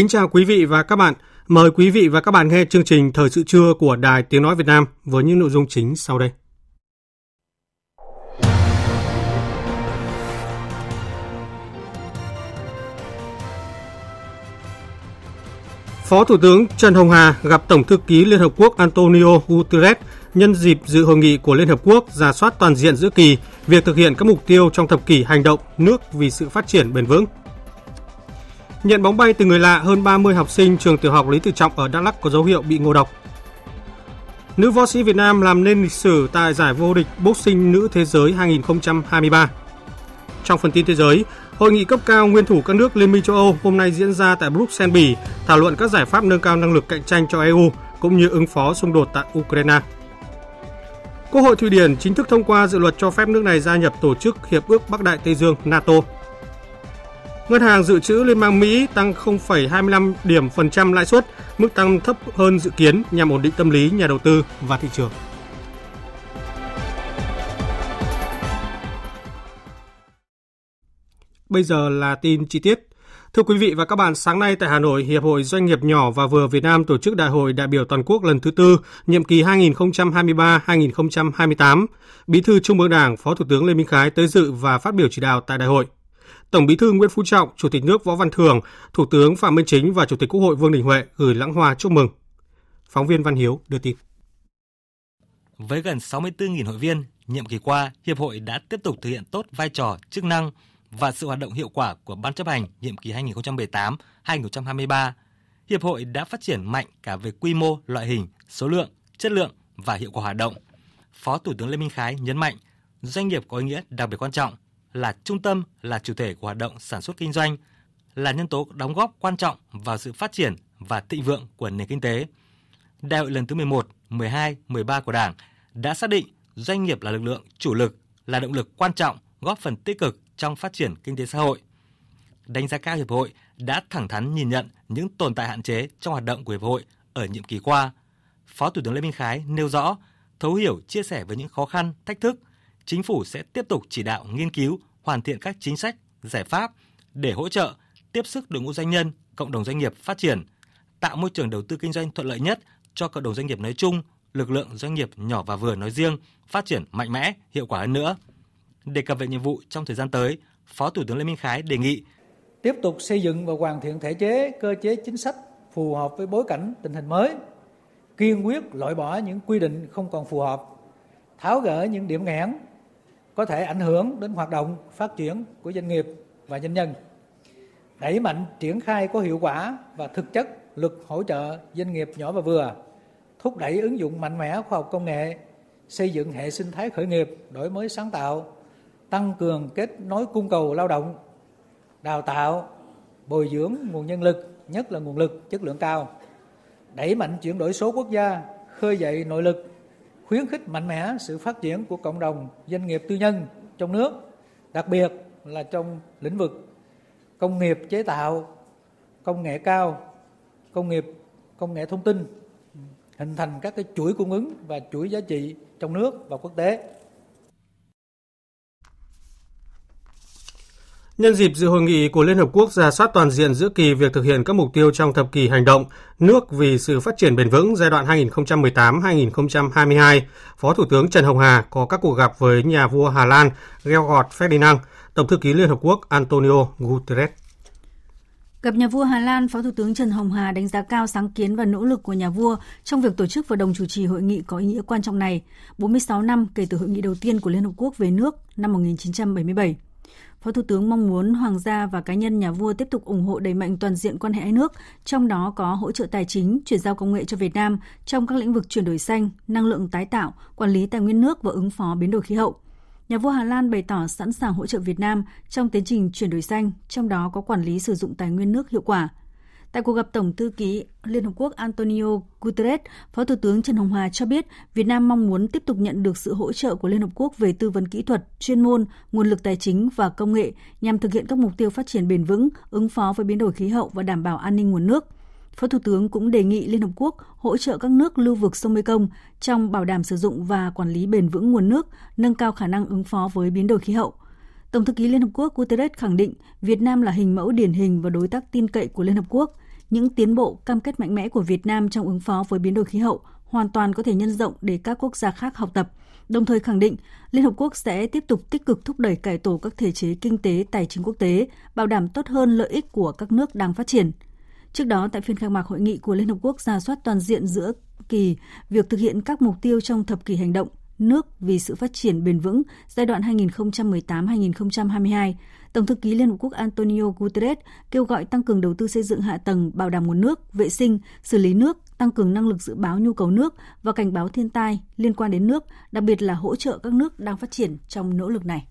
Kính chào quý vị và các bạn. Mời quý vị và các bạn nghe chương trình Thời sự trưa của Đài Tiếng Nói Việt Nam với những nội dung chính sau đây. Phó Thủ tướng Trần Hồng Hà gặp Tổng thư ký Liên Hợp Quốc Antonio Guterres nhân dịp dự hội nghị của Liên Hợp Quốc giả soát toàn diện giữa kỳ, việc thực hiện các mục tiêu trong thập kỷ hành động nước vì sự phát triển bền vững. Nhận bóng bay từ người lạ, hơn 30 học sinh trường tiểu học Lý Tự Trọng ở Đắk Lắk có dấu hiệu bị ngộ độc. Nữ võ sĩ Việt Nam làm nên lịch sử tại giải vô địch boxing nữ thế giới 2023. Trong phần tin thế giới, Hội nghị cấp cao nguyên thủ các nước Liên minh châu Âu hôm nay diễn ra tại Bruxelles, Bỉ, thảo luận các giải pháp nâng cao năng lực cạnh tranh cho EU cũng như ứng phó xung đột tại Ukraine. Quốc hội Thụy Điển chính thức thông qua dự luật cho phép nước này gia nhập tổ chức Hiệp ước Bắc Đại Tây Dương NATO. Ngân hàng dự trữ Liên bang Mỹ tăng 0,25 điểm phần trăm lãi suất, mức tăng thấp hơn dự kiến nhằm ổn định tâm lý nhà đầu tư và thị trường. Bây giờ là tin chi tiết. Thưa quý vị và các bạn, sáng nay tại Hà Nội, Hiệp hội Doanh nghiệp nhỏ và vừa Việt Nam tổ chức Đại hội đại biểu toàn quốc lần thứ tư, nhiệm kỳ 2023-2028. Bí thư Trung ương Đảng, Phó Thủ tướng Lê Minh Khái tới dự và phát biểu chỉ đạo tại đại hội. Tổng Bí thư Nguyễn Phú Trọng, Chủ tịch nước Võ Văn Thưởng, Thủ tướng Phạm Minh Chính và Chủ tịch Quốc hội Vương Đình Huệ gửi lãng hoa chúc mừng. Phóng viên Văn Hiếu đưa tin. Với gần 64.000 hội viên, nhiệm kỳ qua, Hiệp hội đã tiếp tục thực hiện tốt vai trò, chức năng và sự hoạt động hiệu quả của Ban chấp hành nhiệm kỳ 2018-2023. Hiệp hội đã phát triển mạnh cả về quy mô, loại hình, số lượng, chất lượng và hiệu quả hoạt động. Phó Thủ tướng Lê Minh Khái nhấn mạnh, doanh nghiệp có ý nghĩa đặc biệt quan trọng là trung tâm, là chủ thể của hoạt động sản xuất kinh doanh, là nhân tố đóng góp quan trọng vào sự phát triển và thịnh vượng của nền kinh tế. Đại hội lần thứ 11, 12, 13 của Đảng đã xác định doanh nghiệp là lực lượng chủ lực, là động lực quan trọng góp phần tích cực trong phát triển kinh tế xã hội. Đánh giá cao hiệp hội đã thẳng thắn nhìn nhận những tồn tại hạn chế trong hoạt động của hiệp hội ở nhiệm kỳ qua. Phó Thủ tướng Lê Minh Khái nêu rõ, thấu hiểu chia sẻ với những khó khăn, thách thức, chính phủ sẽ tiếp tục chỉ đạo nghiên cứu, hoàn thiện các chính sách, giải pháp để hỗ trợ, tiếp sức đội ngũ doanh nhân, cộng đồng doanh nghiệp phát triển, tạo môi trường đầu tư kinh doanh thuận lợi nhất cho cộng đồng doanh nghiệp nói chung, lực lượng doanh nghiệp nhỏ và vừa nói riêng phát triển mạnh mẽ, hiệu quả hơn nữa. Đề cập về nhiệm vụ trong thời gian tới, Phó Thủ tướng Lê Minh Khái đề nghị tiếp tục xây dựng và hoàn thiện thể chế, cơ chế chính sách phù hợp với bối cảnh tình hình mới, kiên quyết loại bỏ những quy định không còn phù hợp, tháo gỡ những điểm nghẽn có thể ảnh hưởng đến hoạt động phát triển của doanh nghiệp và doanh nhân. Đẩy mạnh triển khai có hiệu quả và thực chất luật hỗ trợ doanh nghiệp nhỏ và vừa, thúc đẩy ứng dụng mạnh mẽ khoa học công nghệ, xây dựng hệ sinh thái khởi nghiệp, đổi mới sáng tạo, tăng cường kết nối cung cầu lao động, đào tạo, bồi dưỡng nguồn nhân lực, nhất là nguồn lực chất lượng cao, đẩy mạnh chuyển đổi số quốc gia, khơi dậy nội lực, khuyến khích mạnh mẽ sự phát triển của cộng đồng doanh nghiệp tư nhân trong nước, đặc biệt là trong lĩnh vực công nghiệp chế tạo, công nghệ cao, công nghiệp công nghệ thông tin, hình thành các cái chuỗi cung ứng và chuỗi giá trị trong nước và quốc tế. Nhân dịp dự hội nghị của Liên Hợp Quốc ra soát toàn diện giữa kỳ việc thực hiện các mục tiêu trong thập kỷ hành động nước vì sự phát triển bền vững giai đoạn 2018-2022, Phó Thủ tướng Trần Hồng Hà có các cuộc gặp với nhà vua Hà Lan Georg Ferdinand, Tổng thư ký Liên Hợp Quốc Antonio Guterres. Gặp nhà vua Hà Lan, Phó Thủ tướng Trần Hồng Hà đánh giá cao sáng kiến và nỗ lực của nhà vua trong việc tổ chức và đồng chủ trì hội nghị có ý nghĩa quan trọng này, 46 năm kể từ hội nghị đầu tiên của Liên Hợp Quốc về nước năm 1977. Phó Thủ tướng mong muốn Hoàng gia và cá nhân nhà vua tiếp tục ủng hộ đẩy mạnh toàn diện quan hệ hai nước, trong đó có hỗ trợ tài chính, chuyển giao công nghệ cho Việt Nam trong các lĩnh vực chuyển đổi xanh, năng lượng tái tạo, quản lý tài nguyên nước và ứng phó biến đổi khí hậu. Nhà vua Hà Lan bày tỏ sẵn sàng hỗ trợ Việt Nam trong tiến trình chuyển đổi xanh, trong đó có quản lý sử dụng tài nguyên nước hiệu quả – Tại cuộc gặp Tổng thư ký Liên Hợp Quốc Antonio Guterres, Phó Thủ tướng Trần Hồng Hà cho biết Việt Nam mong muốn tiếp tục nhận được sự hỗ trợ của Liên Hợp Quốc về tư vấn kỹ thuật, chuyên môn, nguồn lực tài chính và công nghệ nhằm thực hiện các mục tiêu phát triển bền vững, ứng phó với biến đổi khí hậu và đảm bảo an ninh nguồn nước. Phó Thủ tướng cũng đề nghị Liên Hợp Quốc hỗ trợ các nước lưu vực sông Mekong trong bảo đảm sử dụng và quản lý bền vững nguồn nước, nâng cao khả năng ứng phó với biến đổi khí hậu. Tổng thư ký Liên Hợp Quốc Guterres khẳng định Việt Nam là hình mẫu điển hình và đối tác tin cậy của Liên Hợp Quốc. Những tiến bộ cam kết mạnh mẽ của Việt Nam trong ứng phó với biến đổi khí hậu hoàn toàn có thể nhân rộng để các quốc gia khác học tập, đồng thời khẳng định Liên Hợp Quốc sẽ tiếp tục tích cực thúc đẩy cải tổ các thể chế kinh tế tài chính quốc tế, bảo đảm tốt hơn lợi ích của các nước đang phát triển. Trước đó, tại phiên khai mạc hội nghị của Liên Hợp Quốc ra soát toàn diện giữa kỳ việc thực hiện các mục tiêu trong thập kỷ hành động nước vì sự phát triển bền vững giai đoạn 2018-2022, Tổng thư ký Liên Hợp Quốc Antonio Guterres kêu gọi tăng cường đầu tư xây dựng hạ tầng, bảo đảm nguồn nước, vệ sinh, xử lý nước, tăng cường năng lực dự báo nhu cầu nước và cảnh báo thiên tai liên quan đến nước, đặc biệt là hỗ trợ các nước đang phát triển trong nỗ lực này.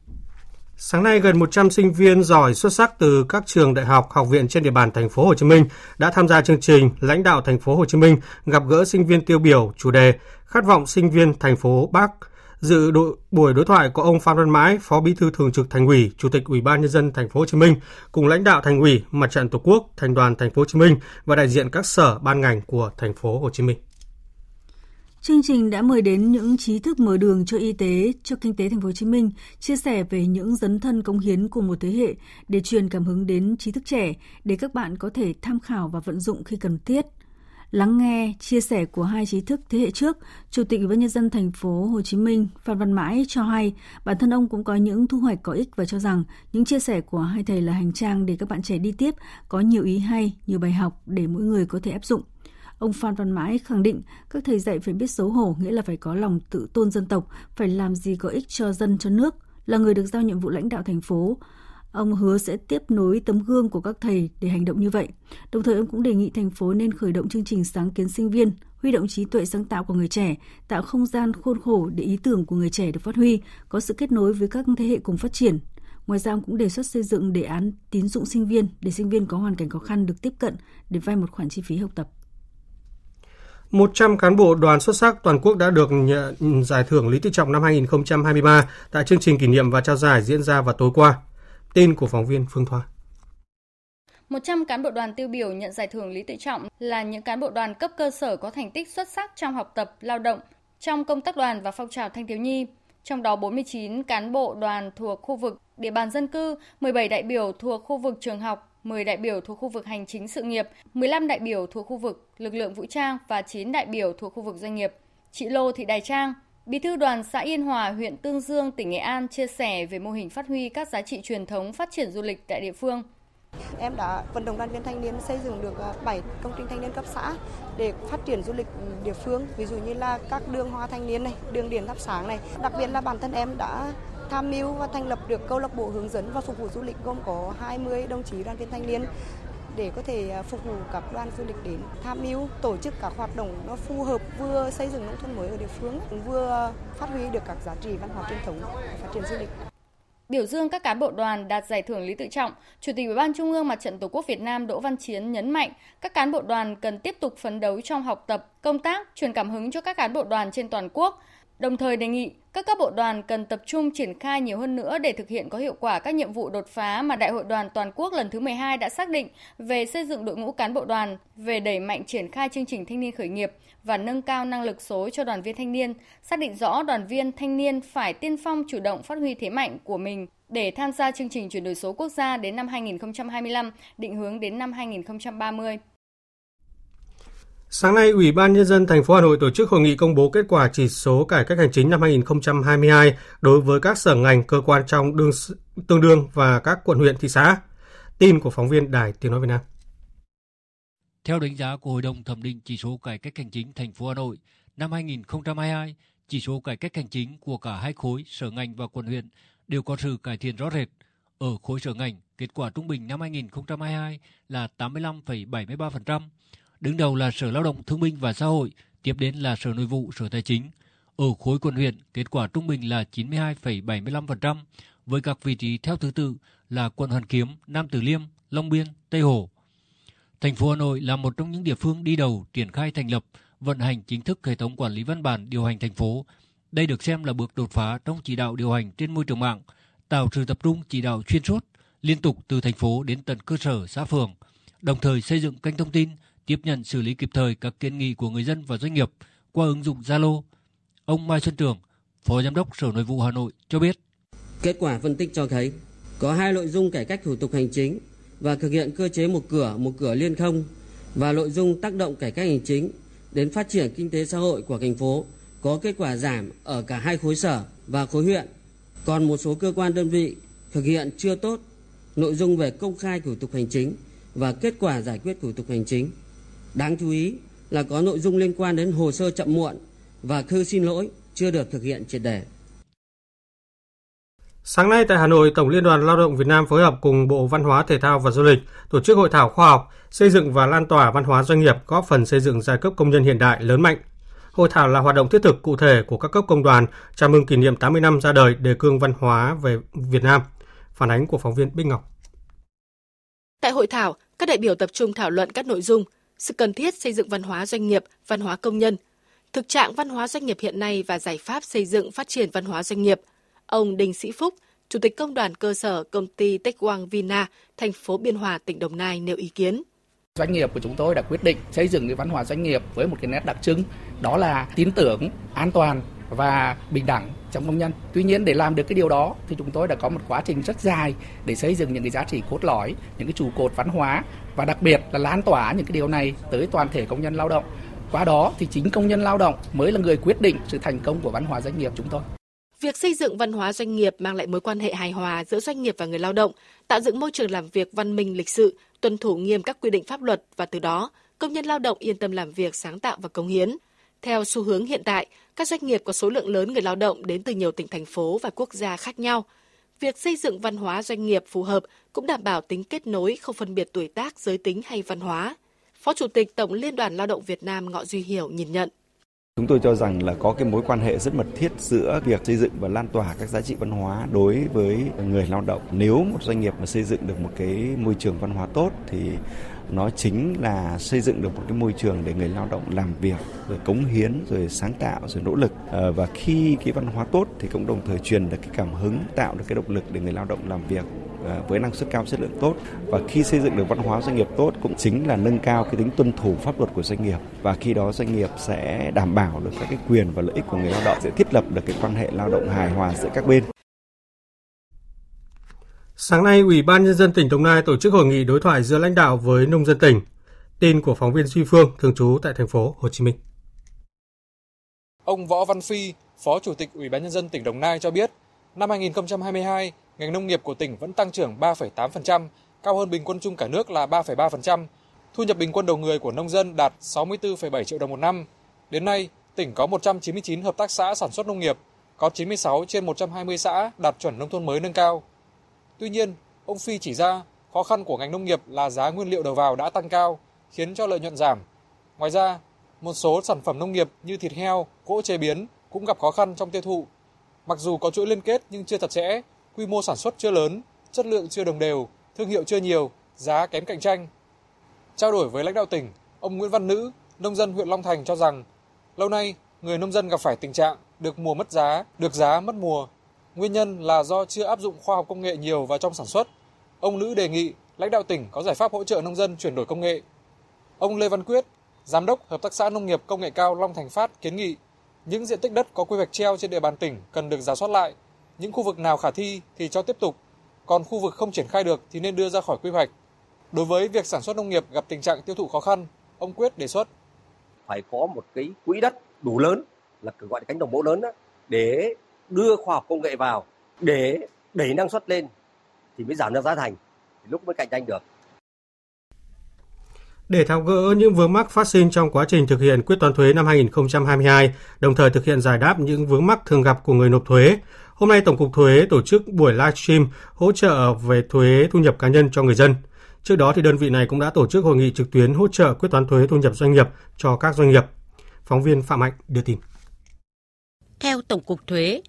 Sáng nay gần 100 sinh viên giỏi xuất sắc từ các trường đại học, học viện trên địa bàn thành phố Hồ Chí Minh đã tham gia chương trình Lãnh đạo thành phố Hồ Chí Minh gặp gỡ sinh viên tiêu biểu chủ đề Khát vọng sinh viên thành phố Bắc Dự đội, buổi đối thoại có ông Phan Văn Mãi, Phó Bí thư Thường trực Thành ủy, Chủ tịch Ủy ban nhân dân thành phố Hồ Chí Minh cùng lãnh đạo Thành ủy, Mặt trận Tổ quốc, Thành đoàn thành phố Hồ Chí Minh và đại diện các sở ban ngành của thành phố Hồ Chí Minh. Chương trình đã mời đến những trí thức mở đường cho y tế, cho kinh tế thành phố Hồ Chí Minh, chia sẻ về những dấn thân công hiến của một thế hệ để truyền cảm hứng đến trí thức trẻ để các bạn có thể tham khảo và vận dụng khi cần thiết lắng nghe chia sẻ của hai trí thức thế hệ trước, Chủ tịch Ủy ban nhân dân thành phố Hồ Chí Minh Phan Văn Mãi cho hay bản thân ông cũng có những thu hoạch có ích và cho rằng những chia sẻ của hai thầy là hành trang để các bạn trẻ đi tiếp có nhiều ý hay, nhiều bài học để mỗi người có thể áp dụng. Ông Phan Văn Mãi khẳng định các thầy dạy phải biết xấu hổ nghĩa là phải có lòng tự tôn dân tộc, phải làm gì có ích cho dân cho nước, là người được giao nhiệm vụ lãnh đạo thành phố. Ông hứa sẽ tiếp nối tấm gương của các thầy để hành động như vậy. Đồng thời ông cũng đề nghị thành phố nên khởi động chương trình sáng kiến sinh viên, huy động trí tuệ sáng tạo của người trẻ, tạo không gian khôn khổ để ý tưởng của người trẻ được phát huy, có sự kết nối với các thế hệ cùng phát triển. Ngoài ra ông cũng đề xuất xây dựng đề án tín dụng sinh viên để sinh viên có hoàn cảnh khó khăn được tiếp cận để vay một khoản chi phí học tập. 100 cán bộ đoàn xuất sắc toàn quốc đã được nhận giải thưởng Lý Tự Trọng năm 2023 tại chương trình kỷ niệm và trao giải diễn ra vào tối qua. Tin của phóng viên Phương Thoa. 100 cán bộ đoàn tiêu biểu nhận giải thưởng Lý Tự Trọng là những cán bộ đoàn cấp cơ sở có thành tích xuất sắc trong học tập, lao động, trong công tác đoàn và phong trào thanh thiếu nhi. Trong đó 49 cán bộ đoàn thuộc khu vực địa bàn dân cư, 17 đại biểu thuộc khu vực trường học, 10 đại biểu thuộc khu vực hành chính sự nghiệp, 15 đại biểu thuộc khu vực lực lượng vũ trang và 9 đại biểu thuộc khu vực doanh nghiệp. Chị Lô Thị Đài Trang, Bí thư đoàn xã Yên Hòa, huyện Tương Dương, tỉnh Nghệ An chia sẻ về mô hình phát huy các giá trị truyền thống phát triển du lịch tại địa phương. Em đã vận động đoàn viên thanh niên xây dựng được à, 7 công trình thanh niên cấp xã để phát triển du lịch ừ, địa phương, ví dụ như là các đường hoa thanh niên này, đường điện thắp sáng này. Đặc biệt là bản thân em đã tham mưu và thành lập được câu lạc bộ hướng dẫn và phục vụ du lịch gồm có 20 đồng chí đoàn viên thanh niên để có thể à, phục vụ các đoàn du lịch đến tham mưu tổ chức các hoạt động nó phù hợp vừa xây dựng nông thôn mới ở địa phương vừa phát huy được các giá trị văn hóa truyền thống phát triển du lịch. Biểu dương các cán bộ đoàn đạt giải thưởng Lý Tự Trọng, Chủ tịch Ủy ban Trung ương Mặt trận Tổ quốc Việt Nam Đỗ Văn Chiến nhấn mạnh các cán bộ đoàn cần tiếp tục phấn đấu trong học tập, công tác, truyền cảm hứng cho các cán bộ đoàn trên toàn quốc, đồng thời đề nghị các cấp bộ đoàn cần tập trung triển khai nhiều hơn nữa để thực hiện có hiệu quả các nhiệm vụ đột phá mà Đại hội đoàn toàn quốc lần thứ 12 đã xác định về xây dựng đội ngũ cán bộ đoàn, về đẩy mạnh triển khai chương trình thanh niên khởi nghiệp và nâng cao năng lực số cho đoàn viên thanh niên, xác định rõ đoàn viên thanh niên phải tiên phong chủ động phát huy thế mạnh của mình để tham gia chương trình chuyển đổi số quốc gia đến năm 2025, định hướng đến năm 2030. Sáng nay, Ủy ban Nhân dân thành phố Hà Nội tổ chức hội nghị công bố kết quả chỉ số cải cách hành chính năm 2022 đối với các sở ngành, cơ quan trong đương, tương đương và các quận huyện, thị xã. Tin của phóng viên Đài Tiếng Nói Việt Nam. Theo đánh giá của Hội đồng thẩm định chỉ số cải cách hành chính thành phố Hà Nội, năm 2022, chỉ số cải cách hành chính của cả hai khối, sở ngành và quận huyện đều có sự cải thiện rõ rệt. Ở khối sở ngành, kết quả trung bình năm 2022 là 85,73%. Đứng đầu là Sở Lao động Thương binh và Xã hội, tiếp đến là Sở Nội vụ, Sở Tài chính. Ở khối quận huyện, kết quả trung bình là 92,75%, với các vị trí theo thứ tự là quận Hoàn Kiếm, Nam Từ Liêm, Long Biên, Tây Hồ. Thành phố Hà Nội là một trong những địa phương đi đầu triển khai thành lập, vận hành chính thức hệ thống quản lý văn bản điều hành thành phố. Đây được xem là bước đột phá trong chỉ đạo điều hành trên môi trường mạng, tạo sự tập trung chỉ đạo xuyên suốt, liên tục từ thành phố đến tận cơ sở xã phường, đồng thời xây dựng kênh thông tin, tiếp nhận xử lý kịp thời các kiến nghị của người dân và doanh nghiệp qua ứng dụng Zalo. Ông Mai Xuân Trường, Phó Giám đốc Sở Nội vụ Hà Nội cho biết. Kết quả phân tích cho thấy có hai nội dung cải cách thủ tục hành chính và thực hiện cơ chế một cửa một cửa liên thông và nội dung tác động cải cách hành chính đến phát triển kinh tế xã hội của thành phố có kết quả giảm ở cả hai khối sở và khối huyện. Còn một số cơ quan đơn vị thực hiện chưa tốt nội dung về công khai thủ tục hành chính và kết quả giải quyết thủ tục hành chính. Đáng chú ý là có nội dung liên quan đến hồ sơ chậm muộn và thư xin lỗi chưa được thực hiện triệt để. Sáng nay tại Hà Nội, Tổng Liên đoàn Lao động Việt Nam phối hợp cùng Bộ Văn hóa Thể thao và Du lịch tổ chức hội thảo khoa học xây dựng và lan tỏa văn hóa doanh nghiệp góp phần xây dựng giai cấp công nhân hiện đại lớn mạnh. Hội thảo là hoạt động thiết thực cụ thể của các cấp công đoàn chào mừng kỷ niệm 80 năm ra đời đề cương văn hóa về Việt Nam. Phản ánh của phóng viên Bích Ngọc. Tại hội thảo, các đại biểu tập trung thảo luận các nội dung sự cần thiết xây dựng văn hóa doanh nghiệp, văn hóa công nhân, thực trạng văn hóa doanh nghiệp hiện nay và giải pháp xây dựng phát triển văn hóa doanh nghiệp – Ông Đinh Sĩ Phúc, Chủ tịch Công đoàn cơ sở công ty Tech Quang Vina, thành phố Biên Hòa, tỉnh Đồng Nai nêu ý kiến. Doanh nghiệp của chúng tôi đã quyết định xây dựng cái văn hóa doanh nghiệp với một cái nét đặc trưng đó là tin tưởng, an toàn và bình đẳng trong công nhân. Tuy nhiên để làm được cái điều đó thì chúng tôi đã có một quá trình rất dài để xây dựng những cái giá trị cốt lõi, những cái trụ cột văn hóa và đặc biệt là lan tỏa những cái điều này tới toàn thể công nhân lao động. Qua đó thì chính công nhân lao động mới là người quyết định sự thành công của văn hóa doanh nghiệp chúng tôi. Việc xây dựng văn hóa doanh nghiệp mang lại mối quan hệ hài hòa giữa doanh nghiệp và người lao động, tạo dựng môi trường làm việc văn minh lịch sự, tuân thủ nghiêm các quy định pháp luật và từ đó, công nhân lao động yên tâm làm việc, sáng tạo và cống hiến. Theo xu hướng hiện tại, các doanh nghiệp có số lượng lớn người lao động đến từ nhiều tỉnh thành phố và quốc gia khác nhau. Việc xây dựng văn hóa doanh nghiệp phù hợp cũng đảm bảo tính kết nối, không phân biệt tuổi tác, giới tính hay văn hóa. Phó Chủ tịch Tổng Liên đoàn Lao động Việt Nam Ngọ Duy Hiểu nhìn nhận. Chúng tôi cho rằng là có cái mối quan hệ rất mật thiết giữa việc xây dựng và lan tỏa các giá trị văn hóa đối với người lao động. Nếu một doanh nghiệp mà xây dựng được một cái môi trường văn hóa tốt thì nó chính là xây dựng được một cái môi trường để người lao động làm việc, rồi cống hiến, rồi sáng tạo, rồi nỗ lực. Ờ, và khi cái văn hóa tốt thì cũng đồng thời truyền được cái cảm hứng, tạo được cái động lực để người lao động làm việc ờ, với năng suất cao, chất lượng tốt. Và khi xây dựng được văn hóa doanh nghiệp tốt cũng chính là nâng cao cái tính tuân thủ pháp luật của doanh nghiệp. Và khi đó doanh nghiệp sẽ đảm bảo được các cái quyền và lợi ích của người lao động, sẽ thiết lập được cái quan hệ lao động hài hòa giữa các bên. Sáng nay, Ủy ban Nhân dân tỉnh Đồng Nai tổ chức hội nghị đối thoại giữa lãnh đạo với nông dân tỉnh. Tin của phóng viên Duy Phương, thường trú tại thành phố Hồ Chí Minh. Ông Võ Văn Phi, Phó Chủ tịch Ủy ban Nhân dân tỉnh Đồng Nai cho biết, năm 2022, ngành nông nghiệp của tỉnh vẫn tăng trưởng 3,8%, cao hơn bình quân chung cả nước là 3,3%. Thu nhập bình quân đầu người của nông dân đạt 64,7 triệu đồng một năm. Đến nay, tỉnh có 199 hợp tác xã sản xuất nông nghiệp, có 96 trên 120 xã đạt chuẩn nông thôn mới nâng cao. Tuy nhiên, ông Phi chỉ ra khó khăn của ngành nông nghiệp là giá nguyên liệu đầu vào đã tăng cao, khiến cho lợi nhuận giảm. Ngoài ra, một số sản phẩm nông nghiệp như thịt heo, gỗ chế biến cũng gặp khó khăn trong tiêu thụ. Mặc dù có chuỗi liên kết nhưng chưa chặt chẽ, quy mô sản xuất chưa lớn, chất lượng chưa đồng đều, thương hiệu chưa nhiều, giá kém cạnh tranh. Trao đổi với lãnh đạo tỉnh, ông Nguyễn Văn Nữ, nông dân huyện Long Thành cho rằng, lâu nay người nông dân gặp phải tình trạng được mùa mất giá, được giá mất mùa Nguyên nhân là do chưa áp dụng khoa học công nghệ nhiều vào trong sản xuất. Ông Nữ đề nghị lãnh đạo tỉnh có giải pháp hỗ trợ nông dân chuyển đổi công nghệ. Ông Lê Văn Quyết, Giám đốc Hợp tác xã Nông nghiệp Công nghệ cao Long Thành Phát kiến nghị những diện tích đất có quy hoạch treo trên địa bàn tỉnh cần được giả soát lại. Những khu vực nào khả thi thì cho tiếp tục, còn khu vực không triển khai được thì nên đưa ra khỏi quy hoạch. Đối với việc sản xuất nông nghiệp gặp tình trạng tiêu thụ khó khăn, ông Quyết đề xuất phải có một cái quỹ đất đủ lớn là gọi là cánh đồng mẫu lớn đó, để đưa khoa học công nghệ vào để đẩy năng suất lên thì mới giảm được giá thành thì lúc mới cạnh tranh được. Để tháo gỡ những vướng mắc phát sinh trong quá trình thực hiện quyết toán thuế năm 2022, đồng thời thực hiện giải đáp những vướng mắc thường gặp của người nộp thuế, hôm nay Tổng cục Thuế tổ chức buổi livestream hỗ trợ về thuế thu nhập cá nhân cho người dân. Trước đó thì đơn vị này cũng đã tổ chức hội nghị trực tuyến hỗ trợ quyết toán thuế thu nhập doanh nghiệp cho các doanh nghiệp. Phóng viên Phạm Mạnh đưa tin. Theo Tổng cục Thuế,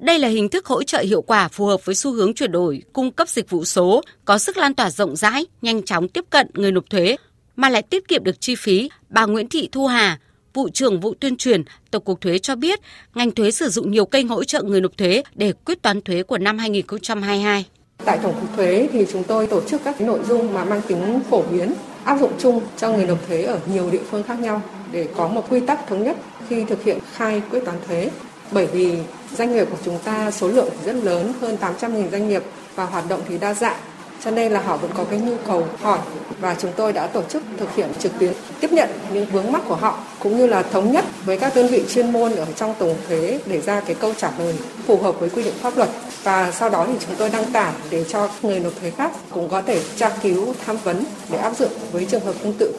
đây là hình thức hỗ trợ hiệu quả phù hợp với xu hướng chuyển đổi, cung cấp dịch vụ số, có sức lan tỏa rộng rãi, nhanh chóng tiếp cận người nộp thuế, mà lại tiết kiệm được chi phí. Bà Nguyễn Thị Thu Hà, vụ trưởng vụ tuyên truyền Tổng cục Thuế cho biết, ngành thuế sử dụng nhiều kênh hỗ trợ người nộp thuế để quyết toán thuế của năm 2022. Tại Tổng cục Thuế thì chúng tôi tổ chức các nội dung mà mang tính phổ biến, áp dụng chung cho người nộp thuế ở nhiều địa phương khác nhau để có một quy tắc thống nhất khi thực hiện khai quyết toán thuế. Bởi vì doanh nghiệp của chúng ta số lượng rất lớn, hơn 800.000 doanh nghiệp và hoạt động thì đa dạng cho nên là họ vẫn có cái nhu cầu hỏi và chúng tôi đã tổ chức thực hiện trực tuyến tiếp nhận những vướng mắc của họ cũng như là thống nhất với các đơn vị chuyên môn ở trong tổng thuế để ra cái câu trả lời phù hợp với quy định pháp luật và sau đó thì chúng tôi đăng tải để cho người nộp thuế khác cũng có thể tra cứu tham vấn để áp dụng với trường hợp tương tự.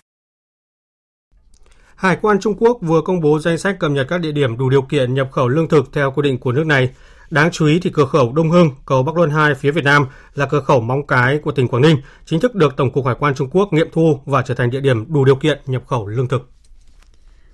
Hải quan Trung Quốc vừa công bố danh sách cập nhật các địa điểm đủ điều kiện nhập khẩu lương thực theo quy định của nước này. Đáng chú ý thì cửa khẩu Đông Hưng, cầu Bắc Luân 2 phía Việt Nam là cửa khẩu móng cái của tỉnh Quảng Ninh, chính thức được Tổng cục Hải quan Trung Quốc nghiệm thu và trở thành địa điểm đủ điều kiện nhập khẩu lương thực.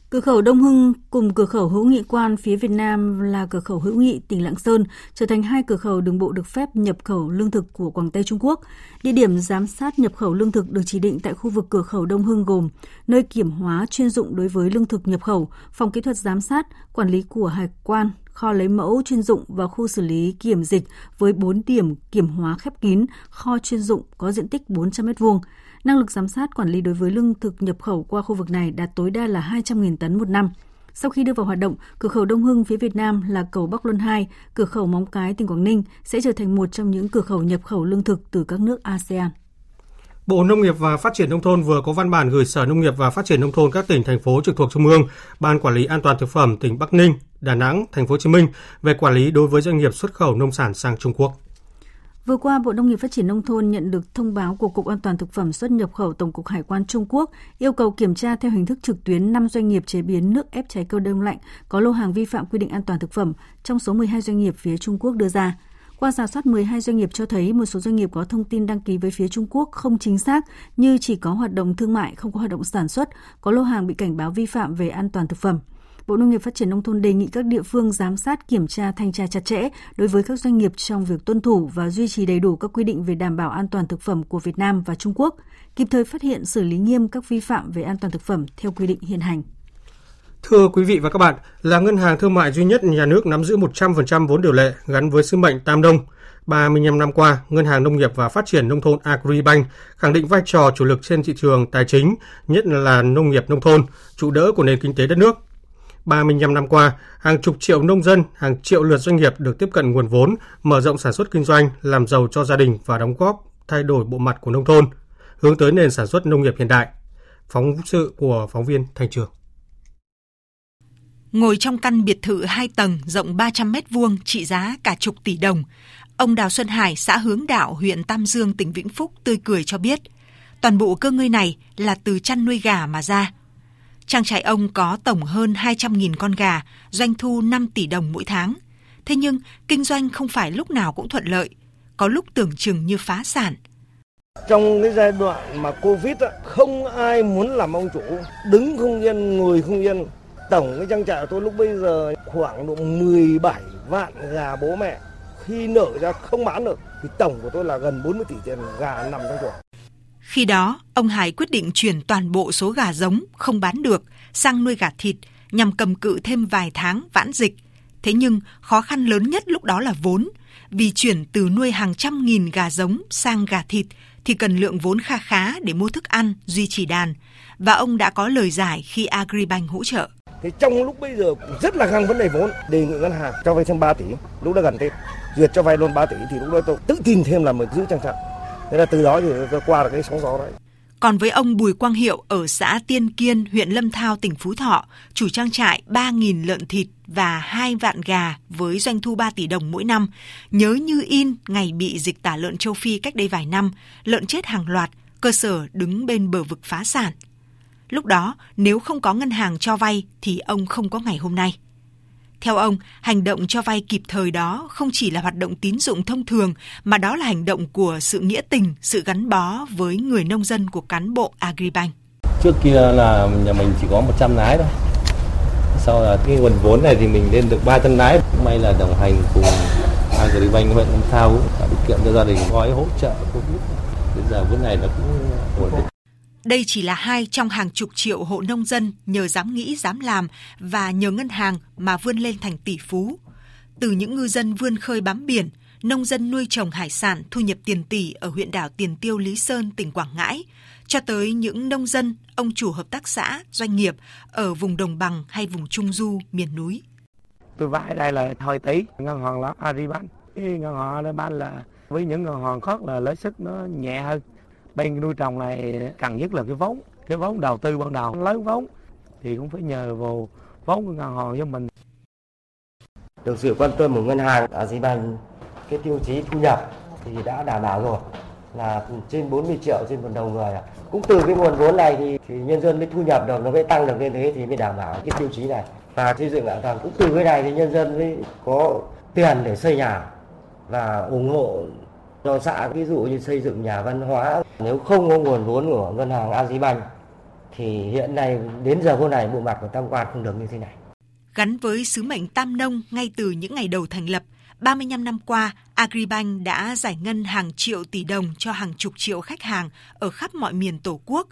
Cửa khẩu Đông Hưng cùng cửa khẩu hữu nghị quan phía Việt Nam là cửa khẩu hữu nghị tỉnh Lạng Sơn trở thành hai cửa khẩu đường bộ được phép nhập khẩu lương thực của Quảng Tây Trung Quốc. Địa điểm giám sát nhập khẩu lương thực được chỉ định tại khu vực cửa khẩu Đông Hưng gồm nơi kiểm hóa chuyên dụng đối với lương thực nhập khẩu, phòng kỹ thuật giám sát, quản lý của hải quan, kho lấy mẫu chuyên dụng và khu xử lý kiểm dịch với 4 điểm kiểm hóa khép kín, kho chuyên dụng có diện tích 400 m2. Năng lực giám sát quản lý đối với lương thực nhập khẩu qua khu vực này đạt tối đa là 200.000 tấn một năm. Sau khi đưa vào hoạt động, cửa khẩu Đông Hưng phía Việt Nam là cầu Bắc Luân 2, cửa khẩu Móng Cái tỉnh Quảng Ninh sẽ trở thành một trong những cửa khẩu nhập khẩu lương thực từ các nước ASEAN. Bộ Nông nghiệp và Phát triển Nông thôn vừa có văn bản gửi Sở Nông nghiệp và Phát triển Nông thôn các tỉnh, thành phố trực thuộc Trung ương, Ban Quản lý An toàn Thực phẩm tỉnh Bắc Ninh, Đà Nẵng, Thành phố Hồ Chí Minh về quản lý đối với doanh nghiệp xuất khẩu nông sản sang Trung Quốc. Vừa qua, Bộ Nông nghiệp Phát triển Nông thôn nhận được thông báo của Cục An toàn Thực phẩm xuất nhập khẩu Tổng cục Hải quan Trung Quốc yêu cầu kiểm tra theo hình thức trực tuyến 5 doanh nghiệp chế biến nước ép trái cây đông lạnh có lô hàng vi phạm quy định an toàn thực phẩm trong số 12 doanh nghiệp phía Trung Quốc đưa ra. Qua giả soát 12 doanh nghiệp cho thấy một số doanh nghiệp có thông tin đăng ký với phía Trung Quốc không chính xác như chỉ có hoạt động thương mại, không có hoạt động sản xuất, có lô hàng bị cảnh báo vi phạm về an toàn thực phẩm. Bộ Nông nghiệp Phát triển Nông thôn đề nghị các địa phương giám sát, kiểm tra, thanh tra chặt chẽ đối với các doanh nghiệp trong việc tuân thủ và duy trì đầy đủ các quy định về đảm bảo an toàn thực phẩm của Việt Nam và Trung Quốc, kịp thời phát hiện xử lý nghiêm các vi phạm về an toàn thực phẩm theo quy định hiện hành. Thưa quý vị và các bạn, là ngân hàng thương mại duy nhất nhà nước nắm giữ 100% vốn điều lệ gắn với sứ mệnh Tam Đông. 35 năm qua, Ngân hàng Nông nghiệp và Phát triển Nông thôn Agribank khẳng định vai trò chủ lực trên thị trường tài chính, nhất là nông nghiệp nông thôn, trụ đỡ của nền kinh tế đất nước. 35 năm qua, hàng chục triệu nông dân, hàng triệu lượt doanh nghiệp được tiếp cận nguồn vốn, mở rộng sản xuất kinh doanh, làm giàu cho gia đình và đóng góp thay đổi bộ mặt của nông thôn, hướng tới nền sản xuất nông nghiệp hiện đại. Phóng sự của phóng viên Thành Trường. Ngồi trong căn biệt thự 2 tầng rộng 300 mét vuông trị giá cả chục tỷ đồng, ông Đào Xuân Hải, xã Hướng Đạo, huyện Tam Dương, tỉnh Vĩnh Phúc tươi cười cho biết, toàn bộ cơ ngơi này là từ chăn nuôi gà mà ra. Trang trại ông có tổng hơn 200.000 con gà, doanh thu 5 tỷ đồng mỗi tháng. Thế nhưng, kinh doanh không phải lúc nào cũng thuận lợi, có lúc tưởng chừng như phá sản. Trong cái giai đoạn mà Covid, không ai muốn làm ông chủ, đứng không yên, ngồi không yên. Tổng cái trang trại của tôi lúc bây giờ khoảng độ 17 vạn gà bố mẹ. Khi nở ra không bán được, thì tổng của tôi là gần 40 tỷ tiền gà nằm trong chuồng. Khi đó, ông Hải quyết định chuyển toàn bộ số gà giống không bán được sang nuôi gà thịt nhằm cầm cự thêm vài tháng vãn dịch. Thế nhưng, khó khăn lớn nhất lúc đó là vốn, vì chuyển từ nuôi hàng trăm nghìn gà giống sang gà thịt thì cần lượng vốn kha khá để mua thức ăn, duy trì đàn. Và ông đã có lời giải khi Agribank hỗ trợ. Thế trong lúc bây giờ rất là căng vấn đề vốn, đề nghị ngân hàng cho vay thêm 3 tỷ, lúc đó gần Tết, duyệt cho vay luôn 3 tỷ thì lúc đó tôi tự tin thêm là mình giữ trang trại. Thế là từ đó thì tôi qua được cái sóng gió đấy. Còn với ông Bùi Quang Hiệu ở xã Tiên Kiên, huyện Lâm Thao, tỉnh Phú Thọ, chủ trang trại 3.000 lợn thịt và 2 vạn gà với doanh thu 3 tỷ đồng mỗi năm, nhớ như in ngày bị dịch tả lợn châu Phi cách đây vài năm, lợn chết hàng loạt, cơ sở đứng bên bờ vực phá sản. Lúc đó, nếu không có ngân hàng cho vay thì ông không có ngày hôm nay. Theo ông, hành động cho vay kịp thời đó không chỉ là hoạt động tín dụng thông thường mà đó là hành động của sự nghĩa tình, sự gắn bó với người nông dân của cán bộ Agribank. Trước kia là nhà mình chỉ có 100 lái thôi. Sau là cái nguồn vốn này thì mình lên được 300 lái. May là đồng hành cùng Agribank huyện Lâm Thao cũng tạo điều kiện cho gia đình gói hỗ trợ Covid. Đến giờ vốn này nó cũng ổn định. Đây chỉ là hai trong hàng chục triệu hộ nông dân nhờ dám nghĩ, dám làm và nhờ ngân hàng mà vươn lên thành tỷ phú. Từ những ngư dân vươn khơi bám biển, nông dân nuôi trồng hải sản thu nhập tiền tỷ ở huyện đảo Tiền Tiêu Lý Sơn, tỉnh Quảng Ngãi, cho tới những nông dân, ông chủ hợp tác xã, doanh nghiệp ở vùng đồng bằng hay vùng trung du, miền núi. Tôi vay đây là thời tí ngân hàng là Ariban Cái ngân hàng Aribank là với những ngân hàng khác là lãi suất nó nhẹ hơn bên nuôi trồng này cần nhất là cái vốn cái vốn đầu tư ban đầu lớn vốn thì cũng phải nhờ vào vốn của ngân hàng cho mình. Được sự quan tâm của ngân hàng Agribank cái tiêu chí thu nhập thì đã đảm bảo rồi là trên 40 triệu trên một đầu người cũng từ cái nguồn vốn này thì, thì nhân dân mới thu nhập được nó mới tăng được lên thế thì mới đảm bảo cái tiêu chí này. Và xây dựng hạ tầng cũng từ cái này thì nhân dân mới có tiền để xây nhà và ủng hộ cho xã ví dụ như xây dựng nhà văn hóa nếu không có nguồn vốn của ngân hàng Agribank thì hiện nay đến giờ phút này bộ mặt của Tam Quan không được như thế này. Gắn với sứ mệnh Tam Nông ngay từ những ngày đầu thành lập, 35 năm qua, Agribank đã giải ngân hàng triệu tỷ đồng cho hàng chục triệu khách hàng ở khắp mọi miền Tổ quốc.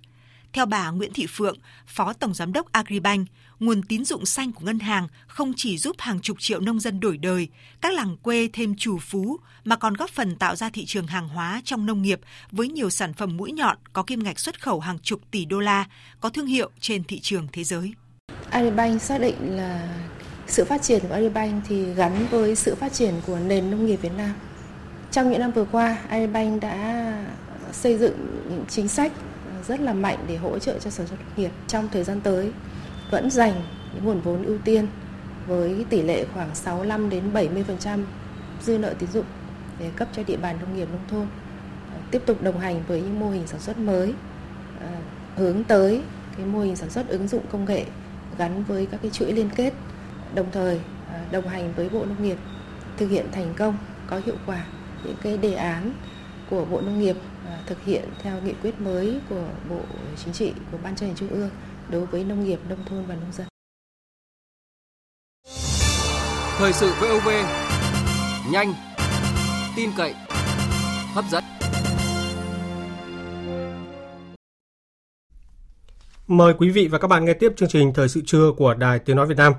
Theo bà Nguyễn Thị Phượng, Phó Tổng Giám đốc Agribank, nguồn tín dụng xanh của ngân hàng không chỉ giúp hàng chục triệu nông dân đổi đời, các làng quê thêm chủ phú, mà còn góp phần tạo ra thị trường hàng hóa trong nông nghiệp với nhiều sản phẩm mũi nhọn có kim ngạch xuất khẩu hàng chục tỷ đô la, có thương hiệu trên thị trường thế giới. Agribank xác định là sự phát triển của Agribank thì gắn với sự phát triển của nền nông nghiệp Việt Nam. Trong những năm vừa qua, Agribank đã xây dựng những chính sách rất là mạnh để hỗ trợ cho sản xuất nông nghiệp. Trong thời gian tới, vẫn dành những nguồn vốn ưu tiên với tỷ lệ khoảng 65 đến 70% dư nợ tín dụng để cấp cho địa bàn nông nghiệp nông thôn à, tiếp tục đồng hành với những mô hình sản xuất mới à, hướng tới cái mô hình sản xuất ứng dụng công nghệ gắn với các cái chuỗi liên kết đồng thời à, đồng hành với bộ nông nghiệp thực hiện thành công có hiệu quả những cái đề án của bộ nông nghiệp thực hiện theo nghị quyết mới của bộ chính trị của ban chấp hành trung ương đối với nông nghiệp, nông thôn và nông dân. Thời sự VOV nhanh, tin cậy, hấp dẫn. Mời quý vị và các bạn nghe tiếp chương trình Thời sự trưa của Đài Tiếng Nói Việt Nam.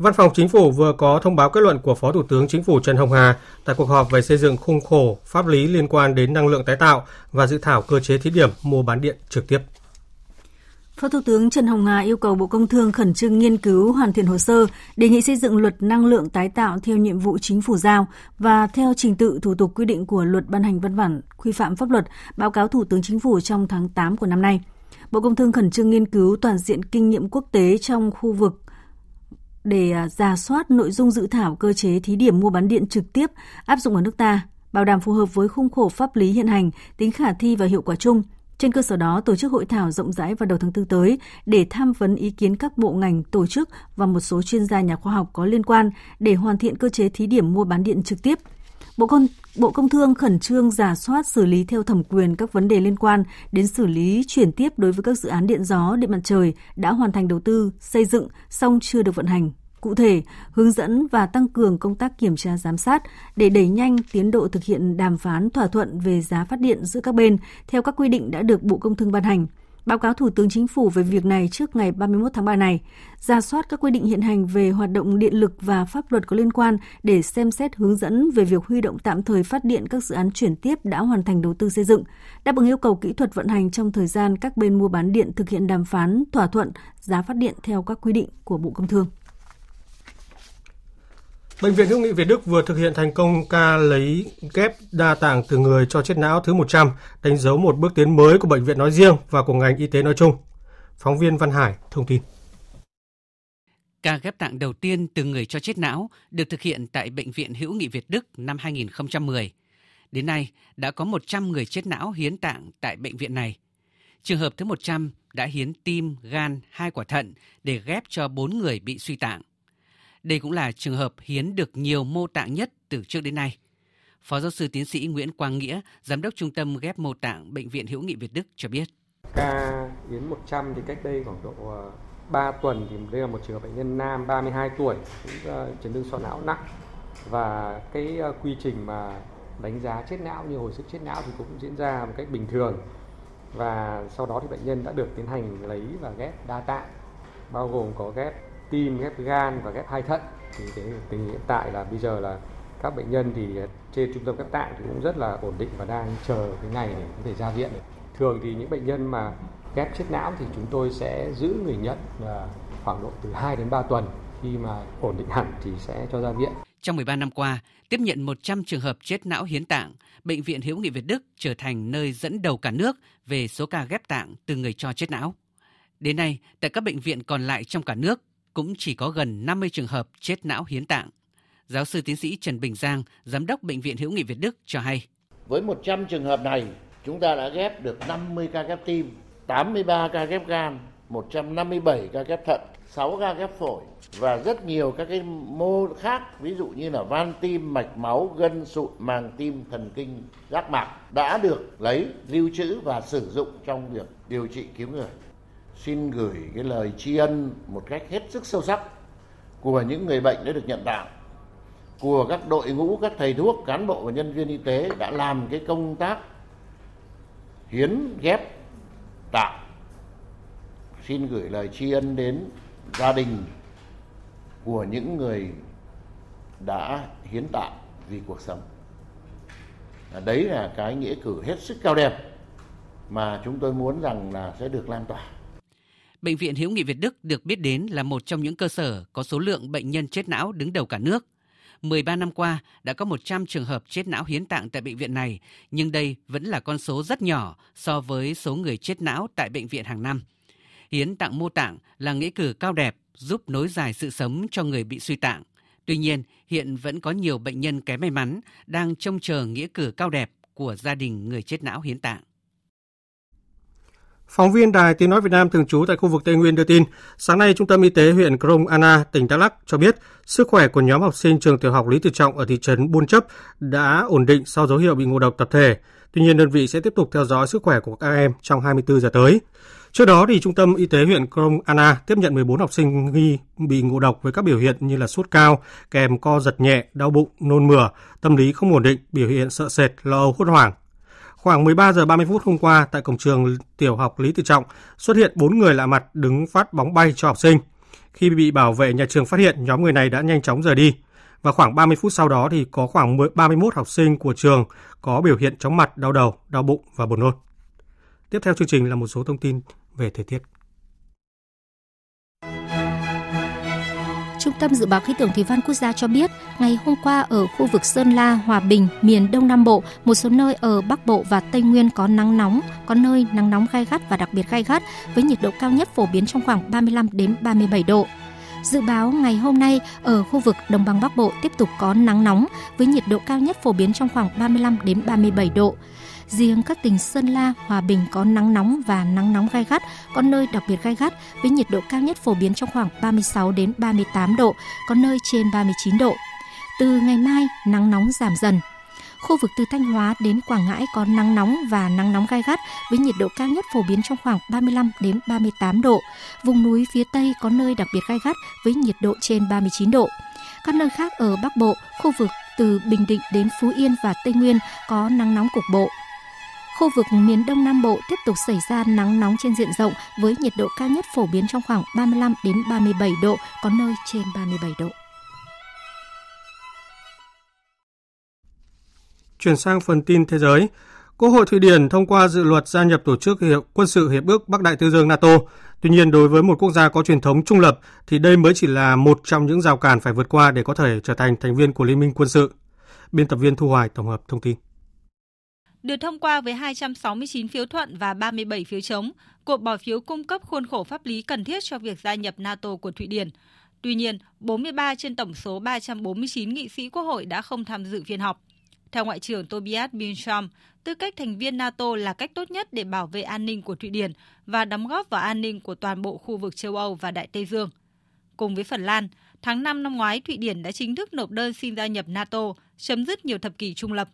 Văn phòng Chính phủ vừa có thông báo kết luận của Phó Thủ tướng Chính phủ Trần Hồng Hà tại cuộc họp về xây dựng khung khổ pháp lý liên quan đến năng lượng tái tạo và dự thảo cơ chế thí điểm mua bán điện trực tiếp. Phó Thủ tướng Trần Hồng Hà yêu cầu Bộ Công Thương khẩn trương nghiên cứu hoàn thiện hồ sơ, đề nghị xây dựng luật năng lượng tái tạo theo nhiệm vụ chính phủ giao và theo trình tự thủ tục quy định của luật ban hành văn bản quy phạm pháp luật, báo cáo Thủ tướng Chính phủ trong tháng 8 của năm nay. Bộ Công Thương khẩn trương nghiên cứu toàn diện kinh nghiệm quốc tế trong khu vực để à, ra giả soát nội dung dự thảo cơ chế thí điểm mua bán điện trực tiếp áp dụng ở nước ta, bảo đảm phù hợp với khung khổ pháp lý hiện hành, tính khả thi và hiệu quả chung – trên cơ sở đó, tổ chức hội thảo rộng rãi vào đầu tháng 4 tới để tham vấn ý kiến các bộ ngành, tổ chức và một số chuyên gia nhà khoa học có liên quan để hoàn thiện cơ chế thí điểm mua bán điện trực tiếp. Bộ Công, Bộ Công Thương khẩn trương giả soát xử lý theo thẩm quyền các vấn đề liên quan đến xử lý chuyển tiếp đối với các dự án điện gió, điện mặt trời đã hoàn thành đầu tư, xây dựng, song chưa được vận hành cụ thể, hướng dẫn và tăng cường công tác kiểm tra giám sát để đẩy nhanh tiến độ thực hiện đàm phán thỏa thuận về giá phát điện giữa các bên theo các quy định đã được Bộ Công Thương ban hành. Báo cáo Thủ tướng Chính phủ về việc này trước ngày 31 tháng 3 này, ra soát các quy định hiện hành về hoạt động điện lực và pháp luật có liên quan để xem xét hướng dẫn về việc huy động tạm thời phát điện các dự án chuyển tiếp đã hoàn thành đầu tư xây dựng, đáp ứng yêu cầu kỹ thuật vận hành trong thời gian các bên mua bán điện thực hiện đàm phán thỏa thuận giá phát điện theo các quy định của Bộ Công Thương. Bệnh viện Hữu nghị Việt Đức vừa thực hiện thành công ca lấy ghép đa tạng từ người cho chết não thứ 100, đánh dấu một bước tiến mới của bệnh viện nói riêng và của ngành y tế nói chung. Phóng viên Văn Hải thông tin. Ca ghép tạng đầu tiên từ người cho chết não được thực hiện tại Bệnh viện Hữu nghị Việt Đức năm 2010. Đến nay, đã có 100 người chết não hiến tạng tại bệnh viện này. Trường hợp thứ 100 đã hiến tim, gan, hai quả thận để ghép cho 4 người bị suy tạng. Đây cũng là trường hợp hiến được nhiều mô tạng nhất từ trước đến nay. Phó giáo sư tiến sĩ Nguyễn Quang Nghĩa, giám đốc trung tâm ghép mô tạng Bệnh viện Hữu nghị Việt Đức cho biết. Ca hiến 100 thì cách đây khoảng độ ờ, 3 tuần thì đây là một trường hợp bệnh nhân nam 32 tuổi, cũng ờ, chấn thương sọ não nặng và cái ờ, quy trình mà đánh giá chết não như hồi sức chết não thì cũng diễn ra một cách bình thường và sau đó thì bệnh nhân đã được tiến hành lấy và ghép đa tạng bao gồm có ghép tim, ghép gan và ghép hai thận thì cái tình hiện tại là bây giờ là các bệnh nhân thì trên trung tâm ghép tạng thì cũng rất là ổn định và đang chờ cái ngày để có thể ra viện được. Thường thì những bệnh nhân mà ghép chết não thì chúng tôi sẽ giữ người nhận à, khoảng độ từ 2 đến 3 tuần khi mà ổn định hẳn thì sẽ cho ra viện. Trong 13 năm qua, tiếp nhận 100 trường hợp chết não hiến tạng, Bệnh viện hiếu nghị Việt Đức trở thành nơi dẫn đầu cả nước về số ca ghép tạng từ người cho chết não. Đến nay, tại các bệnh viện còn lại trong cả nước cũng chỉ có gần 50 trường hợp chết não hiến tạng. Giáo sư tiến sĩ Trần Bình Giang, Giám đốc Bệnh viện Hữu nghị Việt Đức cho hay. Với 100 trường hợp này, chúng ta đã ghép được 50 ca ghép tim, 83 ca ghép gan, 157 ca ghép thận, 6 ca ghép phổi và rất nhiều các cái mô khác ví dụ như là van tim, mạch máu, gân sụn, màng tim, thần kinh, giác mạc đã được lấy, lưu trữ và sử dụng trong việc điều trị cứu người. Xin gửi cái lời tri ân một cách hết sức sâu sắc của những người bệnh đã được nhận tạng của các đội ngũ, các thầy thuốc, cán bộ và nhân viên y tế đã làm cái công tác hiến, ghép tạng xin gửi lời tri ân đến gia đình của những người đã hiến tạng vì cuộc sống. À, đấy là cái nghĩa cử hết sức cao đẹp mà chúng tôi muốn rằng là sẽ được lan tỏa. Bệnh viện Hữu nghị Việt Đức được biết đến là một trong những cơ sở có số lượng bệnh nhân chết não đứng đầu cả nước. 13 năm qua đã có 100 trường hợp chết não hiến tạng tại bệnh viện này, nhưng đây vẫn là con số rất nhỏ so với số người chết não tại bệnh viện hàng năm. Hiến tạng mô tạng là nghĩa cử cao đẹp giúp nối dài sự sống cho người bị suy tạng. Tuy nhiên, hiện vẫn có nhiều bệnh nhân kém may mắn đang trông chờ nghĩa cử cao đẹp của gia đình người chết não hiến tạng. Phóng viên Đài Tiếng Nói Việt Nam thường trú tại khu vực Tây Nguyên đưa tin, sáng nay Trung tâm Y tế huyện Krông Anna, tỉnh Đắk Lắk cho biết sức khỏe của nhóm học sinh trường tiểu học Lý Tự Trọng ở thị trấn Buôn Chấp đã ổn định sau dấu hiệu bị ngộ độc tập thể. Tuy nhiên, đơn vị sẽ tiếp tục theo dõi sức khỏe của các em trong 24 giờ tới. Trước đó thì Trung tâm Y tế huyện Krông Anna tiếp nhận 14 học sinh nghi bị ngộ độc với các biểu hiện như là sốt cao, kèm co giật nhẹ, đau bụng, nôn mửa, tâm lý không ổn định, biểu hiện sợ sệt, lo âu hốt hoảng. Khoảng 13 giờ 30 phút hôm qua tại cổng trường tiểu học Lý Tự Trọng xuất hiện 4 người lạ mặt đứng phát bóng bay cho học sinh. Khi bị bảo vệ nhà trường phát hiện, nhóm người này đã nhanh chóng rời đi. Và khoảng 30 phút sau đó thì có khoảng 31 học sinh của trường có biểu hiện chóng mặt, đau đầu, đau bụng và buồn nôn. Tiếp theo chương trình là một số thông tin về thời tiết. Trung tâm Dự báo Khí tượng Thủy văn Quốc gia cho biết, ngày hôm qua ở khu vực Sơn La, Hòa Bình, miền Đông Nam Bộ, một số nơi ở Bắc Bộ và Tây Nguyên có nắng nóng, có nơi nắng nóng gai gắt và đặc biệt gai gắt với nhiệt độ cao nhất phổ biến trong khoảng 35 đến 37 độ. Dự báo ngày hôm nay ở khu vực Đồng bằng Bắc Bộ tiếp tục có nắng nóng với nhiệt độ cao nhất phổ biến trong khoảng 35 đến 37 độ. Riêng các tỉnh Sơn La, Hòa Bình có nắng nóng và nắng nóng gai gắt, có nơi đặc biệt gai gắt với nhiệt độ cao nhất phổ biến trong khoảng 36 đến 38 độ, có nơi trên 39 độ. Từ ngày mai, nắng nóng giảm dần. Khu vực từ Thanh Hóa đến Quảng Ngãi có nắng nóng và nắng nóng gai gắt với nhiệt độ cao nhất phổ biến trong khoảng 35 đến 38 độ. Vùng núi phía Tây có nơi đặc biệt gai gắt với nhiệt độ trên 39 độ. Các nơi khác ở Bắc Bộ, khu vực từ Bình Định đến Phú Yên và Tây Nguyên có nắng nóng cục bộ. Khu vực miền Đông Nam Bộ tiếp tục xảy ra nắng nóng trên diện rộng với nhiệt độ cao nhất phổ biến trong khoảng 35 đến 37 độ, có nơi trên 37 độ. Chuyển sang phần tin thế giới, Quốc hội Thụy Điển thông qua dự luật gia nhập tổ chức hiệp quân sự hiệp ước Bắc Đại Tây Dương NATO. Tuy nhiên, đối với một quốc gia có truyền thống trung lập thì đây mới chỉ là một trong những rào cản phải vượt qua để có thể trở thành thành viên của Liên minh quân sự. Biên tập viên Thu Hoài tổng hợp thông tin. Được thông qua với 269 phiếu thuận và 37 phiếu chống, cuộc bỏ phiếu cung cấp khuôn khổ pháp lý cần thiết cho việc gia nhập NATO của Thụy Điển. Tuy nhiên, 43 trên tổng số 349 nghị sĩ quốc hội đã không tham dự phiên họp. Theo Ngoại trưởng Tobias Binstrom, tư cách thành viên NATO là cách tốt nhất để bảo vệ an ninh của Thụy Điển và đóng góp vào an ninh của toàn bộ khu vực châu Âu và Đại Tây Dương. Cùng với Phần Lan, tháng 5 năm ngoái Thụy Điển đã chính thức nộp đơn xin gia nhập NATO, chấm dứt nhiều thập kỷ trung lập.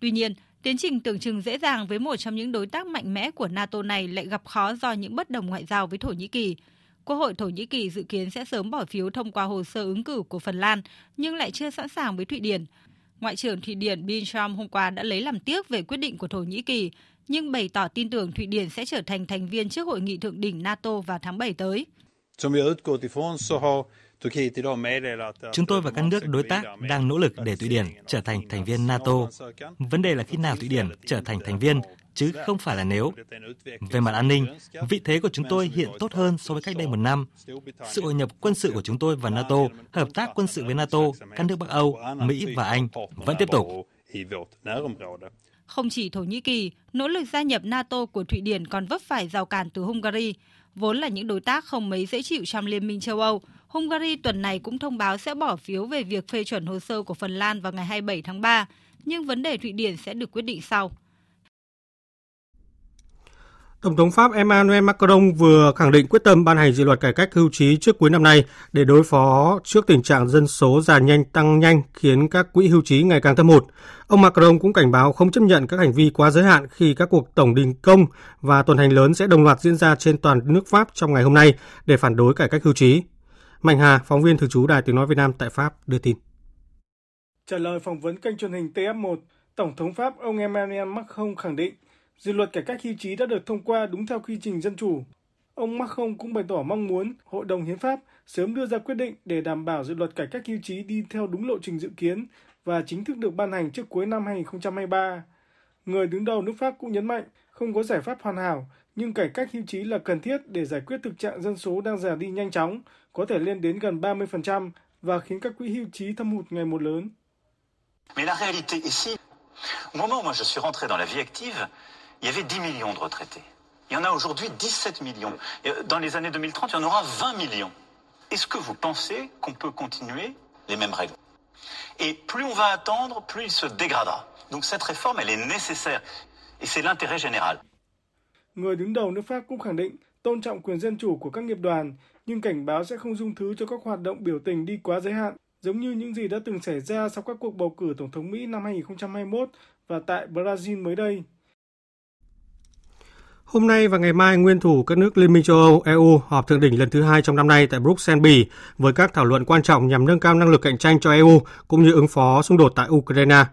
Tuy nhiên, tiến trình tưởng chừng dễ dàng với một trong những đối tác mạnh mẽ của NATO này lại gặp khó do những bất đồng ngoại giao với Thổ Nhĩ Kỳ. Quốc hội Thổ Nhĩ Kỳ dự kiến sẽ sớm bỏ phiếu thông qua hồ sơ ứng cử của Phần Lan, nhưng lại chưa sẵn sàng với Thụy Điển. Ngoại trưởng Thụy Điển Biltram hôm qua đã lấy làm tiếc về quyết định của Thổ Nhĩ Kỳ, nhưng bày tỏ tin tưởng Thụy Điển sẽ trở thành thành viên trước hội nghị thượng đỉnh NATO vào tháng 7 tới. Chúng tôi và các nước đối tác đang nỗ lực để Thụy Điển trở thành thành viên NATO. Vấn đề là khi nào Thụy Điển trở thành thành viên, chứ không phải là nếu. Về mặt an ninh, vị thế của chúng tôi hiện tốt hơn so với cách đây một năm. Sự hội nhập quân sự của chúng tôi vào NATO, hợp tác quân sự với NATO, các nước Bắc Âu, Mỹ và Anh vẫn tiếp tục. Không chỉ Thổ Nhĩ Kỳ, nỗ lực gia nhập NATO của Thụy Điển còn vấp phải rào cản từ Hungary, vốn là những đối tác không mấy dễ chịu trong Liên minh châu Âu. Hungary tuần này cũng thông báo sẽ bỏ phiếu về việc phê chuẩn hồ sơ của Phần Lan vào ngày 27 tháng 3, nhưng vấn đề Thụy Điển sẽ được quyết định sau. Tổng thống Pháp Emmanuel Macron vừa khẳng định quyết tâm ban hành dự luật cải cách hưu trí trước cuối năm nay để đối phó trước tình trạng dân số già nhanh tăng nhanh khiến các quỹ hưu trí ngày càng thâm hụt. Ông Macron cũng cảnh báo không chấp nhận các hành vi quá giới hạn khi các cuộc tổng đình công và tuần hành lớn sẽ đồng loạt diễn ra trên toàn nước Pháp trong ngày hôm nay để phản đối cải cách hưu trí. Mạnh Hà, phóng viên thường trú Đài Tiếng Nói Việt Nam tại Pháp đưa tin. Trả lời phỏng vấn kênh truyền hình TF1, Tổng thống Pháp ông Emmanuel Macron khẳng định dự luật cải cách hưu trí đã được thông qua đúng theo quy trình dân chủ. Ông Macron cũng bày tỏ mong muốn Hội đồng Hiến pháp sớm đưa ra quyết định để đảm bảo dự luật cải cách hưu trí đi theo đúng lộ trình dự kiến và chính thức được ban hành trước cuối năm 2023. Người đứng đầu nước Pháp cũng nhấn mạnh không có giải pháp hoàn hảo, nhưng cải cách hưu trí là cần thiết để giải quyết thực trạng dân số đang già đi nhanh chóng, có thể lên đến gần 30% và khiến các quỹ hưu trí thâm hụt ngày một lớn. Mais la réalité ici, au moment où moi je suis rentré dans la vie active, il y avait 10 millions de retraités. Il y en a aujourd'hui 17 millions. Et dans les années 2030, il y en aura 20 millions. Est-ce que vous pensez qu'on peut continuer les mêmes règles? Et plus on va attendre, plus il se dégradera. Donc cette réforme, elle est nécessaire. Et c'est l'intérêt général. Người đứng đầu nước Pháp cũng khẳng định tôn trọng quyền dân chủ của các nghiệp đoàn, nhưng cảnh báo sẽ không dung thứ cho các hoạt động biểu tình đi quá giới hạn, giống như những gì đã từng xảy ra sau các cuộc bầu cử Tổng thống Mỹ năm 2021 và tại Brazil mới đây. Hôm nay và ngày mai, nguyên thủ các nước Liên minh châu Âu EU họp thượng đỉnh lần thứ hai trong năm nay tại Bruxelles, Bỉ với các thảo luận quan trọng nhằm nâng cao năng lực cạnh tranh cho EU cũng như ứng phó xung đột tại Ukraine.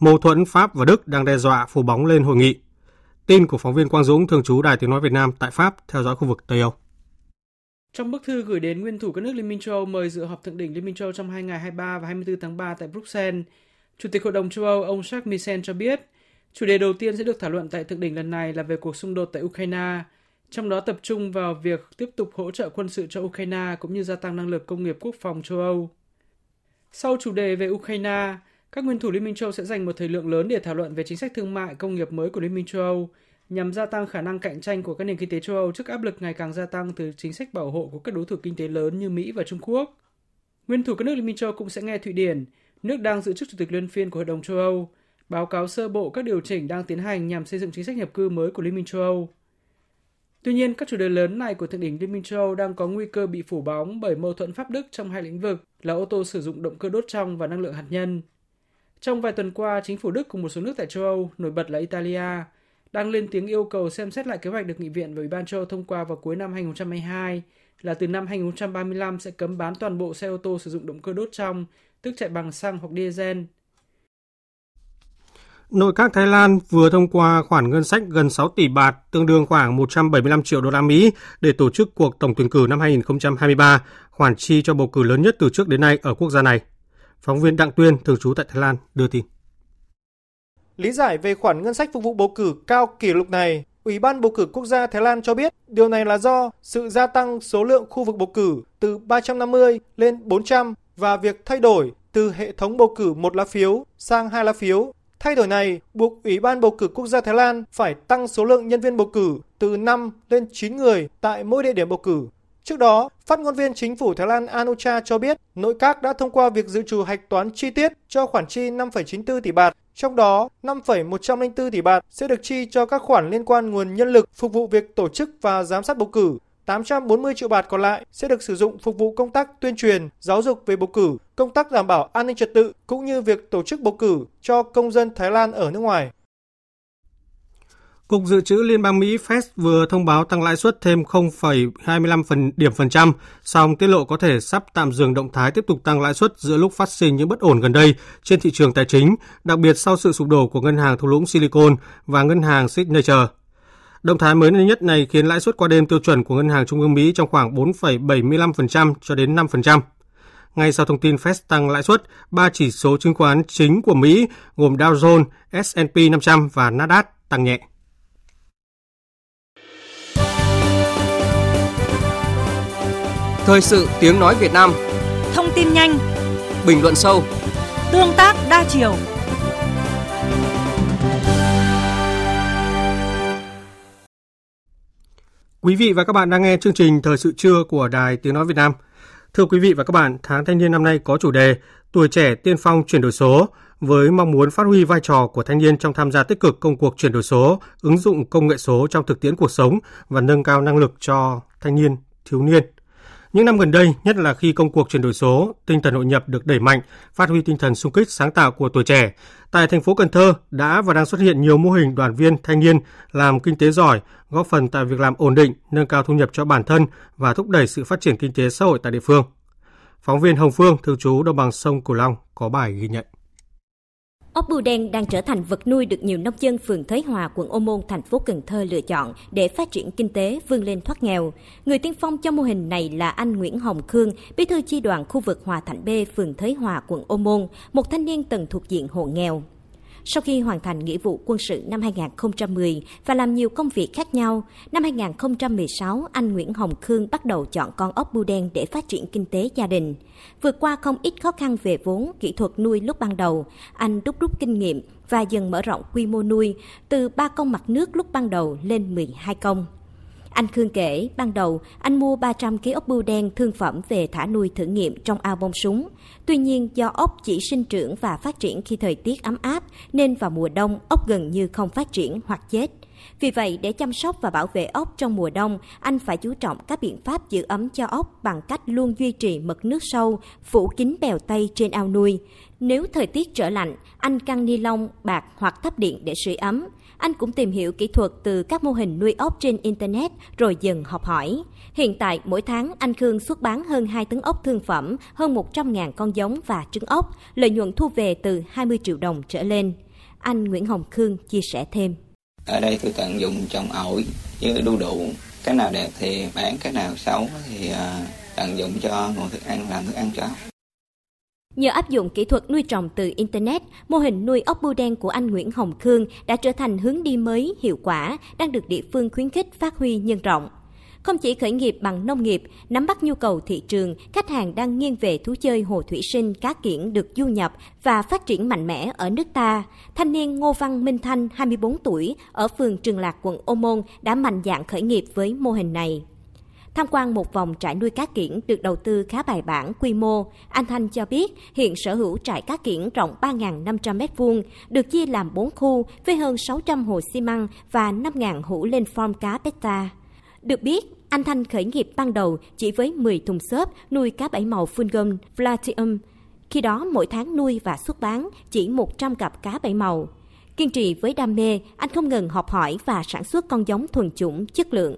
Mâu thuẫn Pháp và Đức đang đe dọa phủ bóng lên hội nghị. Tin của phóng viên Quang Dũng thường trú Đài Tiếng nói Việt Nam tại Pháp theo dõi khu vực Tây Âu. Trong bức thư gửi đến nguyên thủ các nước Liên minh châu Âu mời dự họp thượng đỉnh Liên minh châu Âu trong hai ngày 23 và 24 tháng 3 tại Bruxelles, Chủ tịch Hội đồng châu Âu ông Jacques Michel cho biết Chủ đề đầu tiên sẽ được thảo luận tại thượng đỉnh lần này là về cuộc xung đột tại Ukraine, trong đó tập trung vào việc tiếp tục hỗ trợ quân sự cho Ukraine cũng như gia tăng năng lực công nghiệp quốc phòng châu Âu. Sau chủ đề về Ukraine, các nguyên thủ Liên minh châu Âu sẽ dành một thời lượng lớn để thảo luận về chính sách thương mại công nghiệp mới của Liên minh châu Âu nhằm gia tăng khả năng cạnh tranh của các nền kinh tế châu Âu trước áp lực ngày càng gia tăng từ chính sách bảo hộ của các đối thủ kinh tế lớn như Mỹ và Trung Quốc. Nguyên thủ các nước Liên minh châu Âu cũng sẽ nghe Thụy Điển, nước đang giữ chức chủ tịch luân phiên của Hội đồng châu Âu, báo cáo sơ bộ các điều chỉnh đang tiến hành nhằm xây dựng chính sách nhập cư mới của Liên minh châu Âu. Tuy nhiên, các chủ đề lớn này của Thượng đỉnh Liên minh châu Âu đang có nguy cơ bị phủ bóng bởi mâu thuẫn Pháp Đức trong hai lĩnh vực là ô tô sử dụng động cơ đốt trong và năng lượng hạt nhân. Trong vài tuần qua, chính phủ Đức cùng một số nước tại châu Âu, nổi bật là Italia, đang lên tiếng yêu cầu xem xét lại kế hoạch được Nghị viện và Ủy ban châu Âu thông qua vào cuối năm 2022 là từ năm 2035 sẽ cấm bán toàn bộ xe ô tô sử dụng động cơ đốt trong, tức chạy bằng xăng hoặc diesel, Nội các Thái Lan vừa thông qua khoản ngân sách gần 6 tỷ bạt, tương đương khoảng 175 triệu đô la Mỹ để tổ chức cuộc tổng tuyển cử năm 2023, khoản chi cho bầu cử lớn nhất từ trước đến nay ở quốc gia này. Phóng viên Đặng Tuyên, thường trú tại Thái Lan, đưa tin. Lý giải về khoản ngân sách phục vụ bầu cử cao kỷ lục này, Ủy ban bầu cử quốc gia Thái Lan cho biết điều này là do sự gia tăng số lượng khu vực bầu cử từ 350 lên 400 và việc thay đổi từ hệ thống bầu cử một lá phiếu sang hai lá phiếu Thay đổi này buộc Ủy ban bầu cử quốc gia Thái Lan phải tăng số lượng nhân viên bầu cử từ 5 lên 9 người tại mỗi địa điểm bầu cử. Trước đó, phát ngôn viên chính phủ Thái Lan Anucha cho biết nội các đã thông qua việc dự trù hạch toán chi tiết cho khoản chi 5,94 tỷ bạt Trong đó, 5,104 tỷ bạt sẽ được chi cho các khoản liên quan nguồn nhân lực phục vụ việc tổ chức và giám sát bầu cử. 840 triệu bạt còn lại sẽ được sử dụng phục vụ công tác tuyên truyền, giáo dục về bầu cử, công tác đảm bảo an ninh trật tự cũng như việc tổ chức bầu cử cho công dân Thái Lan ở nước ngoài. Cục Dự trữ Liên bang Mỹ Fed vừa thông báo tăng lãi suất thêm 0,25 phần điểm phần trăm, song tiết lộ có thể sắp tạm dừng động thái tiếp tục tăng lãi suất giữa lúc phát sinh những bất ổn gần đây trên thị trường tài chính, đặc biệt sau sự sụp đổ của ngân hàng thung lũng Silicon và ngân hàng Signature. Động thái mới nhất này khiến lãi suất qua đêm tiêu chuẩn của ngân hàng trung ương Mỹ trong khoảng 4,75% cho đến 5%. Ngay sau thông tin Fed tăng lãi suất, ba chỉ số chứng khoán chính của Mỹ gồm Dow Jones, S&P 500 và Nasdaq tăng nhẹ. Thời sự tiếng nói Việt Nam Thông tin nhanh Bình luận sâu Tương tác đa chiều Quý vị và các bạn đang nghe chương trình Thời sự trưa của Đài Tiếng Nói Việt Nam. Thưa quý vị và các bạn, tháng thanh niên năm nay có chủ đề Tuổi trẻ tiên phong chuyển đổi số với mong muốn phát huy vai trò của thanh niên trong tham gia tích cực công cuộc chuyển đổi số, ứng dụng công nghệ số trong thực tiễn cuộc sống và nâng cao năng lực cho thanh niên, thiếu niên. Những năm gần đây, nhất là khi công cuộc chuyển đổi số, tinh thần hội nhập được đẩy mạnh, phát huy tinh thần sung kích sáng tạo của tuổi trẻ, tại thành phố Cần Thơ đã và đang xuất hiện nhiều mô hình đoàn viên thanh niên làm kinh tế giỏi, góp phần tạo việc làm ổn định, nâng cao thu nhập cho bản thân và thúc đẩy sự phát triển kinh tế xã hội tại địa phương. Phóng viên Hồng Phương, thường trú đồng bằng sông Cửu Long có bài ghi nhận. Ốc bươu đen đang trở thành vật nuôi được nhiều nông dân phường Thới Hòa, quận Ô Môn, thành phố Cần Thơ lựa chọn để phát triển kinh tế vươn lên thoát nghèo. Người tiên phong cho mô hình này là anh Nguyễn Hồng Khương, bí thư chi đoàn khu vực Hòa Thạnh B, phường Thới Hòa, quận Ô Môn, một thanh niên từng thuộc diện hộ nghèo. Sau khi hoàn thành nghĩa vụ quân sự năm 2010 và làm nhiều công việc khác nhau, năm 2016 anh Nguyễn Hồng Khương bắt đầu chọn con ốc bươu đen để phát triển kinh tế gia đình. Vượt qua không ít khó khăn về vốn, kỹ thuật nuôi lúc ban đầu, anh đúc rút kinh nghiệm và dần mở rộng quy mô nuôi từ 3 công mặt nước lúc ban đầu lên 12 công. Anh Khương kể, ban đầu anh mua 300 kg ốc bươu đen thương phẩm về thả nuôi thử nghiệm trong ao bông súng. Tuy nhiên do ốc chỉ sinh trưởng và phát triển khi thời tiết ấm áp nên vào mùa đông ốc gần như không phát triển hoặc chết. Vì vậy, để chăm sóc và bảo vệ ốc trong mùa đông, anh phải chú trọng các biện pháp giữ ấm cho ốc bằng cách luôn duy trì mực nước sâu, phủ kín bèo tây trên ao nuôi. Nếu thời tiết trở lạnh, anh căng ni lông, bạc hoặc thắp điện để sưởi ấm. Anh cũng tìm hiểu kỹ thuật từ các mô hình nuôi ốc trên Internet rồi dần học hỏi. Hiện tại, mỗi tháng anh Khương xuất bán hơn 2 tấn ốc thương phẩm, hơn 100.000 con giống và trứng ốc, lợi nhuận thu về từ 20 triệu đồng trở lên. Anh Nguyễn Hồng Khương chia sẻ thêm. Ở đây tôi tận dụng trồng ổi với đu đủ. Cái nào đẹp thì bán, cái nào xấu thì à, tận dụng cho nguồn thức ăn làm thức ăn cho ốc. Nhờ áp dụng kỹ thuật nuôi trồng từ Internet, mô hình nuôi ốc bươu đen của anh Nguyễn Hồng Khương đã trở thành hướng đi mới, hiệu quả, đang được địa phương khuyến khích phát huy nhân rộng. Không chỉ khởi nghiệp bằng nông nghiệp, nắm bắt nhu cầu thị trường, khách hàng đang nghiêng về thú chơi hồ thủy sinh cá kiển được du nhập và phát triển mạnh mẽ ở nước ta. Thanh niên Ngô Văn Minh Thanh, 24 tuổi, ở phường Trường Lạc, quận Ô Môn đã mạnh dạn khởi nghiệp với mô hình này. Tham quan một vòng trại nuôi cá kiển được đầu tư khá bài bản, quy mô, anh Thanh cho biết hiện sở hữu trại cá kiển rộng 3.500 m2, được chia làm 4 khu với hơn 600 hồ xi măng và 5.000 hũ lên form cá beta. Được biết, anh Thanh khởi nghiệp ban đầu chỉ với 10 thùng xốp nuôi cá bảy màu Fulgon Platinum. Khi đó mỗi tháng nuôi và xuất bán chỉ 100 cặp cá bảy màu. Kiên trì với đam mê, anh không ngừng học hỏi và sản xuất con giống thuần chủng, chất lượng.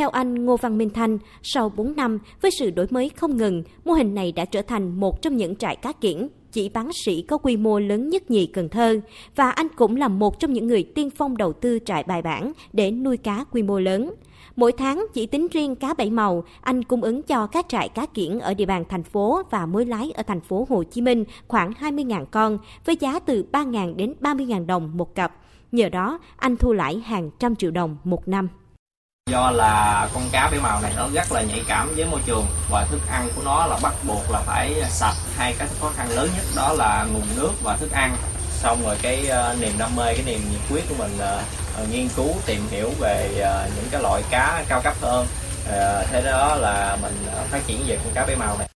Theo anh Ngô Văn Minh Thanh, sau 4 năm với sự đổi mới không ngừng, mô hình này đã trở thành một trong những trại cá kiển chỉ bán sĩ có quy mô lớn nhất nhì Cần Thơ và anh cũng là một trong những người tiên phong đầu tư trại bài bản để nuôi cá quy mô lớn. Mỗi tháng chỉ tính riêng cá bảy màu, anh cung ứng cho các trại cá kiển ở địa bàn thành phố và mối lái ở thành phố Hồ Chí Minh khoảng 20.000 con với giá từ 3.000 đến 30.000 đồng một cặp. Nhờ đó, anh thu lãi hàng trăm triệu đồng một năm. Do là con cá bảy màu này nó rất là nhạy cảm với môi trường và thức ăn của nó là bắt buộc là phải sạch. Hai cái khó khăn lớn nhất đó là nguồn nước và thức ăn. Xong rồi cái uh, niềm đam mê, cái niềm nhiệt huyết của mình là uh, nghiên cứu tìm hiểu về uh, những cái loại cá cao cấp hơn. Uh, thế đó là mình uh, phát triển về con cá bảy màu này.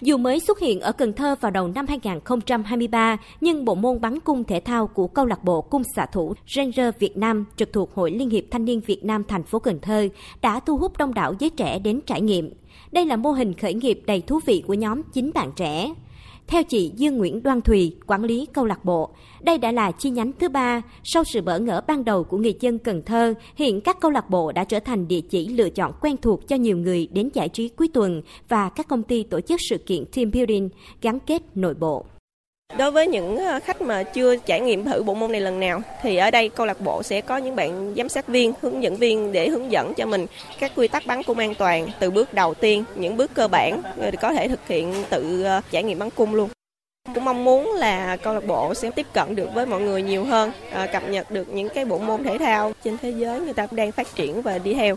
Dù mới xuất hiện ở Cần Thơ vào đầu năm 2023, nhưng bộ môn bắn cung thể thao của câu lạc bộ cung xạ thủ Ranger Việt Nam trực thuộc Hội Liên hiệp Thanh niên Việt Nam thành phố Cần Thơ đã thu hút đông đảo giới trẻ đến trải nghiệm. Đây là mô hình khởi nghiệp đầy thú vị của nhóm 9 bạn trẻ. Theo chị Dương Nguyễn Đoan Thùy, quản lý câu lạc bộ, đây đã là chi nhánh thứ ba. Sau sự bỡ ngỡ ban đầu của người dân Cần Thơ, hiện các câu lạc bộ đã trở thành địa chỉ lựa chọn quen thuộc cho nhiều người đến giải trí cuối tuần và các công ty tổ chức sự kiện team building gắn kết nội bộ. Đối với những ờ, khách mà chưa trải nghiệm thử bộ môn này lần nào thì ở đây câu lạc bộ sẽ có những bạn giám sát viên, hướng dẫn viên để hướng dẫn cho mình các quy tắc bắn cung an toàn từ bước đầu tiên, những bước cơ bản ờ, để có thể thực hiện tự ờ, trải nghiệm bắn cung luôn. Cũng mong muốn là câu lạc bộ sẽ tiếp cận được với mọi người nhiều hơn, cập nhật được những cái bộ môn thể thao trên thế giới người ta đang phát triển và đi theo.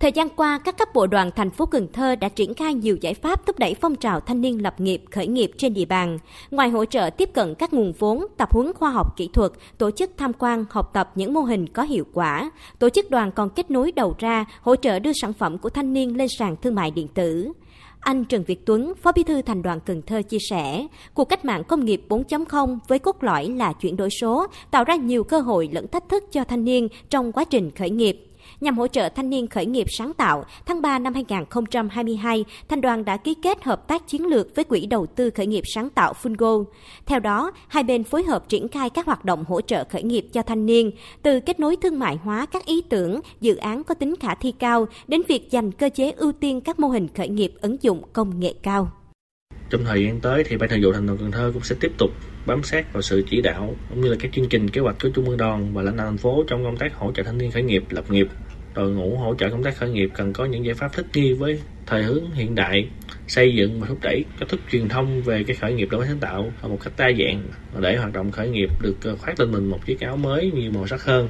Thời gian qua, các cấp bộ đoàn thành phố Cần Thơ đã triển khai nhiều giải pháp thúc đẩy phong trào thanh niên lập nghiệp, khởi nghiệp trên địa bàn. Ngoài hỗ trợ tiếp cận các nguồn vốn, tập huấn khoa học kỹ thuật, tổ chức tham quan, học tập những mô hình có hiệu quả, tổ chức đoàn còn kết nối đầu ra, hỗ trợ đưa sản phẩm của thanh niên lên sàn thương mại điện tử. Anh Trần Việt Tuấn, Phó Bí thư Thành đoàn Cần Thơ chia sẻ, cuộc cách mạng công nghiệp 4.0 với cốt lõi là chuyển đổi số, tạo ra nhiều cơ hội lẫn thách thức cho thanh niên trong quá trình khởi nghiệp. Nhằm hỗ trợ thanh niên khởi nghiệp sáng tạo, tháng 3 năm 2022, Thanh đoàn đã ký kết hợp tác chiến lược với Quỹ đầu tư khởi nghiệp sáng tạo Fungo. Theo đó, hai bên phối hợp triển khai các hoạt động hỗ trợ khởi nghiệp cho thanh niên, từ kết nối thương mại hóa các ý tưởng, dự án có tính khả thi cao đến việc dành cơ chế ưu tiên các mô hình khởi nghiệp ứng dụng công nghệ cao. Trong thời gian tới thì Ban Thường vụ Thành đoàn Cần Thơ cũng sẽ tiếp tục bám sát vào sự chỉ đạo cũng như là các chương trình kế hoạch của Trung ương đoàn và lãnh đạo thành phố trong công tác hỗ trợ thanh niên khởi nghiệp lập nghiệp đội ngũ hỗ trợ công tác khởi nghiệp cần có những giải pháp thích nghi với thời hướng hiện đại, xây dựng và thúc đẩy cách thức truyền thông về cái khởi nghiệp đổi mới sáng tạo một cách đa dạng để hoạt động khởi nghiệp được ờ, khoác lên mình một chiếc áo mới nhiều màu sắc hơn.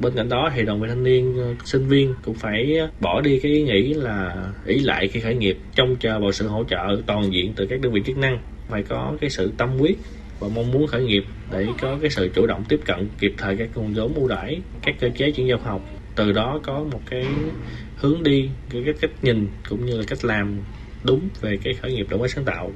Bên cạnh đó thì đoàn viên thanh niên ờ, sinh viên cũng phải ờ, bỏ đi cái ý nghĩ là ý lại khi khởi nghiệp, trông chờ vào sự hỗ trợ toàn diện từ các đơn vị chức năng. Phải có cái sự tâm huyết và mong muốn khởi nghiệp để có cái sự chủ động tiếp cận kịp thời các nguồn vốn ưu đãi, các cơ chế chuyển giao học từ đó có một cái hướng đi, cái cách nhìn cũng như là cách làm đúng về cái khởi nghiệp đổi mới sáng tạo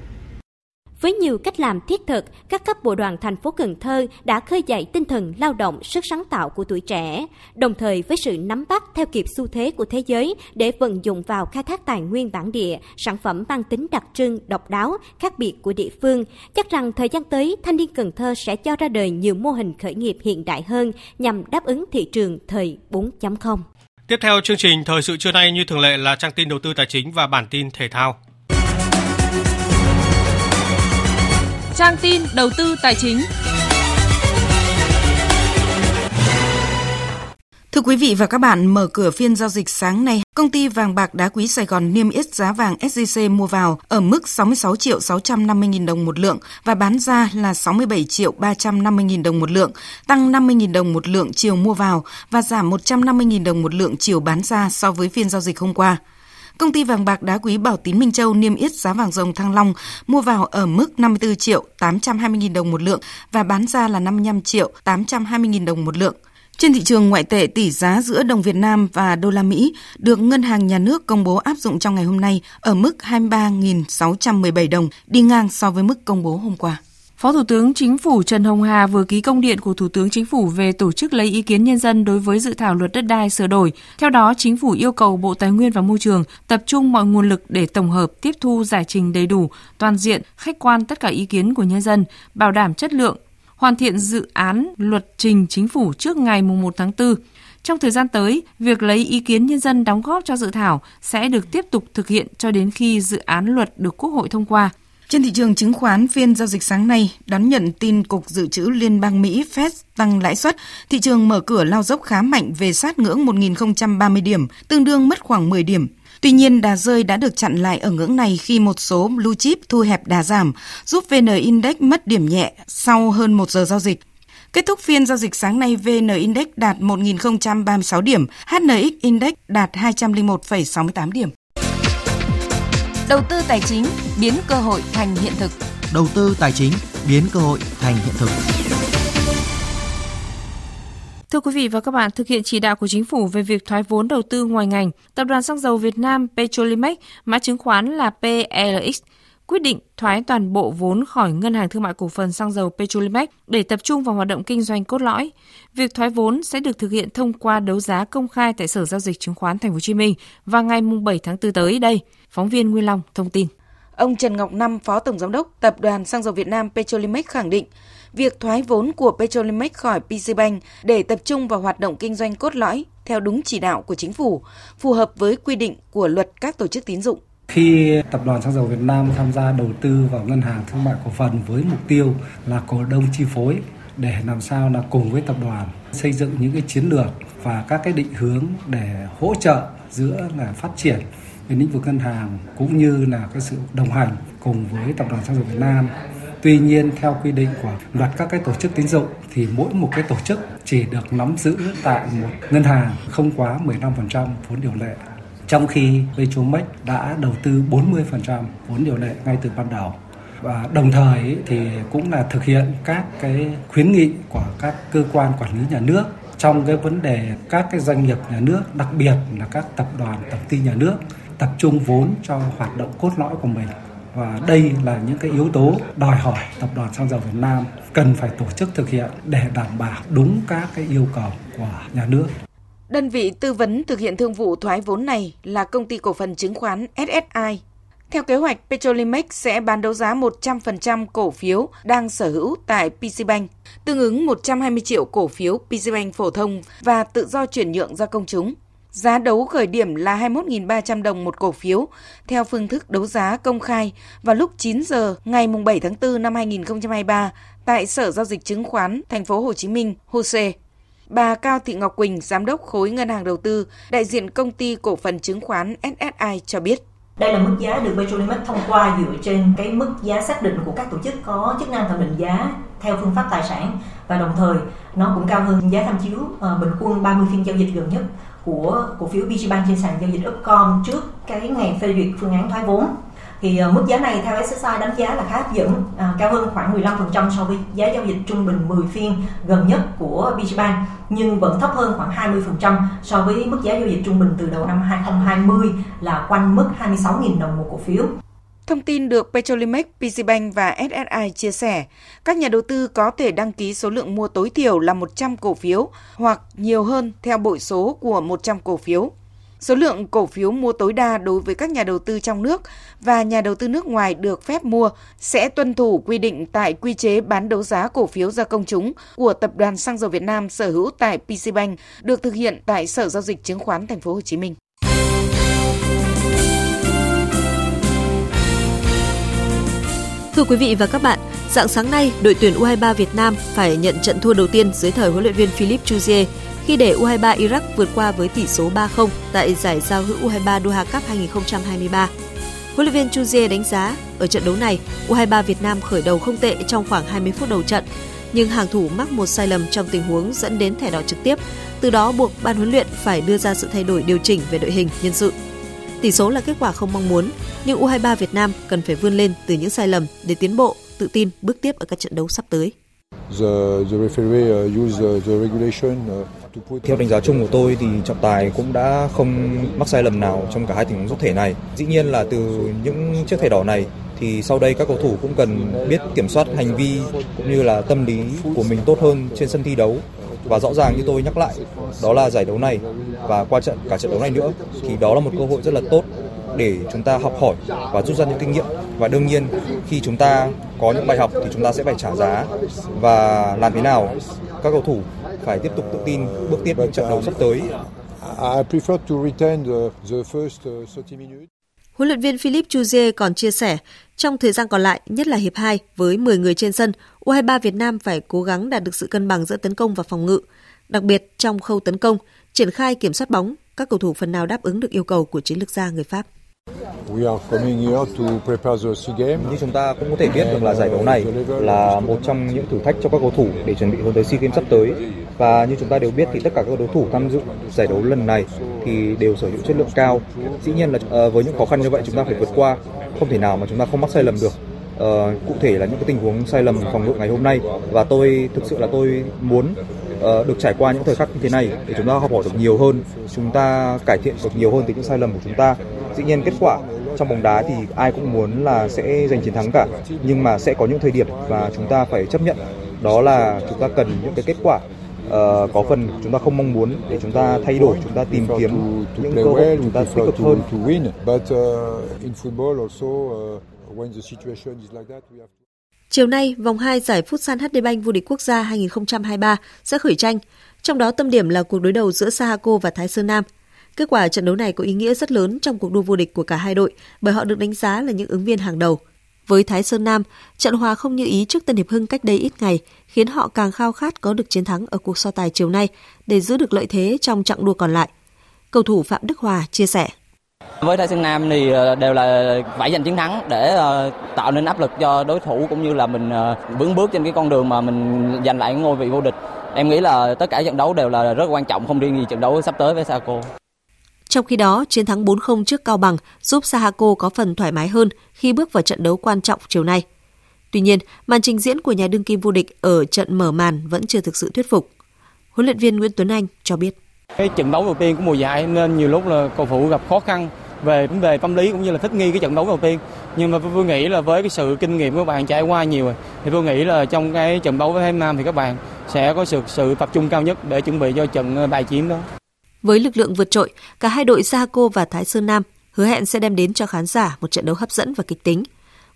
với nhiều cách làm thiết thực, các cấp bộ đoàn thành phố Cần Thơ đã khơi dậy tinh thần lao động, sức sáng tạo của tuổi trẻ, đồng thời với sự nắm bắt theo kịp xu thế của thế giới để vận dụng vào khai thác tài nguyên bản địa, sản phẩm mang tính đặc trưng, độc đáo, khác biệt của địa phương. Chắc rằng thời gian tới, thanh niên Cần Thơ sẽ cho ra đời nhiều mô hình khởi nghiệp hiện đại hơn nhằm đáp ứng thị trường thời 4.0. Tiếp theo chương trình thời sự trưa nay như thường lệ là trang tin đầu tư tài chính và bản tin thể thao. Trang tin đầu tư tài chính. Thưa quý vị và các bạn, mở cửa phiên giao dịch sáng nay, công ty vàng bạc đá quý Sài Gòn niêm yết giá vàng SJC mua vào ở mức 66 triệu 650 nghìn đồng một lượng và bán ra là 67 triệu 350 nghìn đồng một lượng, tăng 50 nghìn đồng một lượng chiều mua vào và giảm 150 nghìn đồng một lượng chiều bán ra so với phiên giao dịch hôm qua. Công ty vàng bạc đá quý Bảo Tín Minh Châu niêm yết giá vàng rồng Thăng Long mua vào ở mức 54 triệu 820 nghìn đồng một lượng và bán ra là 55 triệu 820 nghìn đồng một lượng. Trên thị trường ngoại tệ, tỷ giá giữa đồng Việt Nam và đô la Mỹ được Ngân hàng Nhà nước công bố áp dụng trong ngày hôm nay ở mức 23.617 đồng, đi ngang so với mức công bố hôm qua. Phó Thủ tướng Chính phủ Trần Hồng Hà vừa ký công điện của Thủ tướng Chính phủ về tổ chức lấy ý kiến nhân dân đối với dự thảo luật đất đai sửa đổi. Theo đó, Chính phủ yêu cầu Bộ Tài nguyên và Môi trường tập trung mọi nguồn lực để tổng hợp, tiếp thu, giải trình đầy đủ, toàn diện, khách quan tất cả ý kiến của nhân dân, bảo đảm chất lượng, hoàn thiện dự án luật trình Chính phủ trước ngày 1 tháng 4. Trong thời gian tới, việc lấy ý kiến nhân dân đóng góp cho dự thảo sẽ được tiếp tục thực hiện cho đến khi dự án luật được Quốc hội thông qua. Trên thị trường chứng khoán, phiên giao dịch sáng nay đón nhận tin Cục Dự trữ Liên bang Mỹ Fed tăng lãi suất, thị trường mở cửa lao dốc khá mạnh về sát ngưỡng 1.030 điểm, tương đương mất khoảng 10 điểm. Tuy nhiên, đà rơi đã được chặn lại ở ngưỡng này khi một số blue chip thu hẹp đà giảm, giúp VN Index mất điểm nhẹ sau hơn một giờ giao dịch. Kết thúc phiên giao dịch sáng nay, VN Index đạt 1.036 điểm, HNX Index đạt 201,68 điểm. Đầu tư tài chính biến cơ hội thành hiện thực. Đầu tư tài chính biến cơ hội thành hiện thực. Thưa quý vị và các bạn, thực hiện chỉ đạo của chính phủ về việc thoái vốn đầu tư ngoài ngành, Tập đoàn Xăng dầu Việt Nam Petrolimex, mã chứng khoán là PLX, quyết định thoái toàn bộ vốn khỏi Ngân hàng Thương mại Cổ phần Xăng dầu Petrolimex để tập trung vào hoạt động kinh doanh cốt lõi. Việc thoái vốn sẽ được thực hiện thông qua đấu giá công khai tại Sở giao dịch chứng khoán Thành phố Hồ Chí Minh vào ngày 7 tháng 4 tới đây. Phóng viên Nguyên Long thông tin. Ông Trần Ngọc Năm, Phó Tổng Giám đốc Tập đoàn Xăng dầu Việt Nam Petrolimex khẳng định, việc thoái vốn của Petrolimex khỏi PC Bank để tập trung vào hoạt động kinh doanh cốt lõi theo đúng chỉ đạo của chính phủ, phù hợp với quy định của luật các tổ chức tín dụng. Khi Tập đoàn Xăng dầu Việt Nam tham gia đầu tư vào ngân hàng thương mại cổ phần với mục tiêu là cổ đông chi phối để làm sao là cùng với tập đoàn xây dựng những cái chiến lược và các cái định hướng để hỗ trợ giữa là phát triển về lĩnh vực ngân hàng cũng như là cái sự đồng hành cùng với Tập đoàn Xăng dầu Việt Nam. Tuy nhiên, theo quy định của luật các cái tổ chức tín dụng thì mỗi một cái tổ chức chỉ được nắm giữ tại một ngân hàng không quá 15% vốn điều lệ. Trong khi Petromex đã đầu tư 40% vốn điều lệ ngay từ ban đầu và đồng thời thì cũng là thực hiện các cái khuyến nghị của các cơ quan quản lý nhà nước trong cái vấn đề các cái doanh nghiệp nhà nước, đặc biệt là các tập đoàn, tổng ty nhà nước tập trung vốn cho hoạt động cốt lõi của mình và đây là những cái yếu tố đòi hỏi tập đoàn xăng dầu Việt Nam cần phải tổ chức thực hiện để đảm bảo đúng các cái yêu cầu của nhà nước. Đơn vị tư vấn thực hiện thương vụ thoái vốn này là công ty cổ phần chứng khoán SSI. Theo kế hoạch, Petrolimex sẽ bán đấu giá 100% cổ phiếu đang sở hữu tại PC Bank, tương ứng 120 triệu cổ phiếu PC Bank phổ thông và tự do chuyển nhượng ra công chúng. Giá đấu khởi điểm là 21.300 đồng một cổ phiếu theo phương thức đấu giá công khai vào lúc 9 giờ ngày 7 tháng 4 năm 2023 tại Sở giao dịch chứng khoán Thành phố Hồ Chí Minh, HOSE. Bà Cao Thị Ngọc Quỳnh, giám đốc khối ngân hàng đầu tư, đại diện công ty cổ phần chứng khoán SSI cho biết. Đây là mức giá được Petrolimex thông qua dựa trên cái mức giá xác định của các tổ chức có chức năng thẩm định giá theo phương pháp tài sản và đồng thời nó cũng cao hơn giá tham chiếu à, bình quân 30 phiên giao dịch gần nhất của cổ phiếu VPBank trên sàn giao dịch Upcom trước cái ngày phê duyệt phương án thoái vốn thì uh, mức giá này theo SSI đánh giá là khá hấp dẫn, à, cao hơn khoảng 15% so với giá giao dịch trung bình 10 phiên gần nhất của VPBank nhưng vẫn thấp hơn khoảng 20% so với mức giá giao dịch trung bình từ đầu năm 2020 là quanh mức 26.000 đồng một cổ phiếu. Thông tin được Petrolimex, PCBank và SSI chia sẻ, các nhà đầu tư có thể đăng ký số lượng mua tối thiểu là 100 cổ phiếu hoặc nhiều hơn theo bội số của 100 cổ phiếu. Số lượng cổ phiếu mua tối đa đối với các nhà đầu tư trong nước và nhà đầu tư nước ngoài được phép mua sẽ tuân thủ quy định tại quy chế bán đấu giá cổ phiếu ra công chúng của Tập đoàn Xăng dầu Việt Nam sở hữu tại PCBank được thực hiện tại Sở giao dịch chứng khoán Thành phố Hồ Chí Minh. Thưa quý vị và các bạn, dạng sáng nay, đội tuyển U23 Việt Nam phải nhận trận thua đầu tiên dưới thời huấn luyện viên Philippe Chuzier khi để U23 Iraq vượt qua với tỷ số 3-0 tại giải giao hữu U23 Doha Cup 2023. Huấn luyện viên Chuzier đánh giá ở trận đấu này, U23 Việt Nam khởi đầu không tệ trong khoảng 20 phút đầu trận, nhưng hàng thủ mắc một sai lầm trong tình huống dẫn đến thẻ đỏ trực tiếp, từ đó buộc ban huấn luyện phải đưa ra sự thay đổi điều chỉnh về đội hình nhân sự. Tỷ số là kết quả không mong muốn, nhưng U23 Việt Nam cần phải vươn lên từ những sai lầm để tiến bộ, tự tin bước tiếp ở các trận đấu sắp tới. The, the referee uh, use uh, the regulation uh, theo đánh giá chung của tôi thì trọng tài cũng đã không mắc sai lầm nào trong cả hai tình huống rút thẻ này. Dĩ nhiên là từ những chiếc thẻ đỏ này thì sau đây các cầu thủ cũng cần biết kiểm soát hành vi cũng như là tâm lý của mình tốt hơn trên sân thi đấu. Và rõ ràng như tôi nhắc lại, đó là giải đấu này và qua trận, cả trận đấu này nữa thì đó là một cơ hội rất là tốt để chúng ta học hỏi và rút ra những kinh nghiệm. Và đương nhiên, khi chúng ta có những bài học thì chúng ta sẽ phải trả giá. Và làm thế nào các cầu thủ phải tiếp tục tự tin bước tiếp đến trận đấu sắp tới. I prefer to retain the, the first 30 uh. Huấn luyện viên Philippe Chuzier còn chia sẻ, trong thời gian còn lại, nhất là hiệp 2 với 10 người trên sân, U23 Việt Nam phải cố gắng đạt được sự cân bằng giữa tấn công và phòng ngự. Đặc biệt trong khâu tấn công, triển khai kiểm soát bóng, các cầu thủ phần nào đáp ứng được yêu cầu của chiến lược gia người Pháp. Như chúng ta cũng có thể biết được là giải đấu này là một trong những thử thách cho các cầu thủ để chuẩn bị hướng tới SEA Games sắp tới. Và như chúng ta đều biết thì tất cả các đối thủ tham dự giải đấu lần này thì đều sở hữu chất lượng cao. Dĩ nhiên là ờ, với những khó khăn như vậy chúng ta phải vượt qua, không thể nào mà chúng ta không mắc sai lầm được. Uh, cụ thể là những cái tình huống sai lầm phòng ngự ngày hôm nay và tôi thực sự là tôi muốn uh, được trải qua những thời khắc như thế này để chúng ta học hỏi được nhiều hơn, chúng ta cải thiện được nhiều hơn từ những sai lầm của chúng ta. Dĩ nhiên kết quả trong bóng đá thì ai cũng muốn là sẽ giành chiến thắng cả nhưng mà sẽ có những thời điểm và chúng ta phải chấp nhận. Đó là chúng ta cần những cái kết quả. Uh, có phần chúng ta không mong muốn để chúng ta thay đổi chúng ta tìm kiếm những cơ hội chúng ta tích cực hơn. Chiều nay, vòng 2 giải Futsal HD Bank vô địch quốc gia 2023 sẽ khởi tranh, trong đó tâm điểm là cuộc đối đầu giữa Sahako và Thái Sơn Nam. Kết quả trận đấu này có ý nghĩa rất lớn trong cuộc đua vô địch của cả hai đội bởi họ được đánh giá là những ứng viên hàng đầu. Với Thái Sơn Nam, trận hòa không như ý trước Tân Hiệp Hưng cách đây ít ngày khiến họ càng khao khát có được chiến thắng ở cuộc so tài chiều nay để giữ được lợi thế trong chặng đua còn lại. Cầu thủ Phạm Đức Hòa chia sẻ. Với Thái Sơn Nam thì ờ, đều là phải giành chiến thắng để ờ, tạo nên áp lực cho đối thủ cũng như là mình ờ, vững bước trên cái con đường mà mình giành lại ngôi vị vô địch. Em nghĩ là tất cả trận đấu đều là rất quan trọng không riêng gì trận đấu sắp tới với Saco. Trong khi đó, chiến thắng 4-0 trước Cao Bằng giúp Sahako có phần thoải mái hơn khi bước vào trận đấu quan trọng chiều nay. Tuy nhiên, màn trình diễn của nhà đương kim vô địch ở trận mở màn vẫn chưa thực sự thuyết phục. Huấn luyện viên Nguyễn Tuấn Anh cho biết. Cái trận đấu đầu tiên của mùa giải nên nhiều lúc là cầu thủ gặp khó khăn về vấn đề tâm lý cũng như là thích nghi cái trận đấu đầu tiên. Nhưng mà tôi nghĩ là với cái sự kinh nghiệm của các bạn trải qua nhiều thì tôi nghĩ là trong cái trận đấu với Thái Nam thì các bạn sẽ có sự sự tập trung cao nhất để chuẩn bị cho trận ờ, bài chiến đó. Với lực lượng vượt trội, cả hai đội Saco và Thái Sơn Nam hứa hẹn sẽ đem đến cho khán giả một trận đấu hấp dẫn và kịch tính.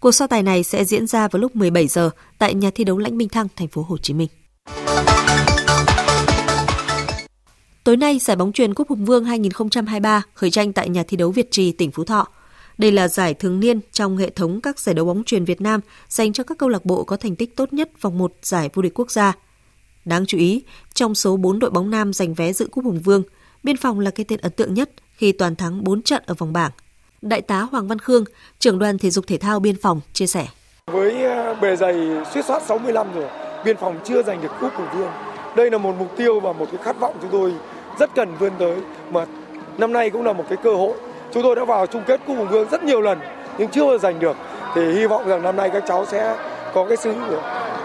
Cuộc so tài này sẽ diễn ra vào lúc 17 giờ tại nhà thi đấu Lãnh Minh Thăng, thành phố Hồ Chí Minh. Tối nay, giải bóng truyền Cúp Hùng Vương 2023 khởi tranh tại nhà thi đấu Việt Trì, tỉnh Phú Thọ. Đây là giải thường niên trong hệ thống các giải đấu bóng truyền Việt Nam dành cho các câu lạc bộ có thành tích tốt nhất vòng 1 giải vô địch quốc gia. Đáng chú ý, trong số 4 đội bóng nam giành vé dự Cúp Hùng Vương, Biên phòng là cái tên ấn tượng nhất khi toàn thắng 4 trận ở vòng bảng. Đại tá Hoàng Văn Khương, trưởng đoàn thể dục thể thao biên phòng chia sẻ. Với ờ, bề dày suýt soát 65 rồi, biên phòng chưa giành được cúp Hùng Vương. Đây là một mục tiêu và một cái khát vọng chúng tôi rất cần vươn tới mà năm nay cũng là một cái cơ hội. Chúng tôi đã vào chung kết cúp Hùng Vương rất nhiều lần nhưng chưa giành được. Thì hy vọng rằng năm nay các cháu sẽ có cái sự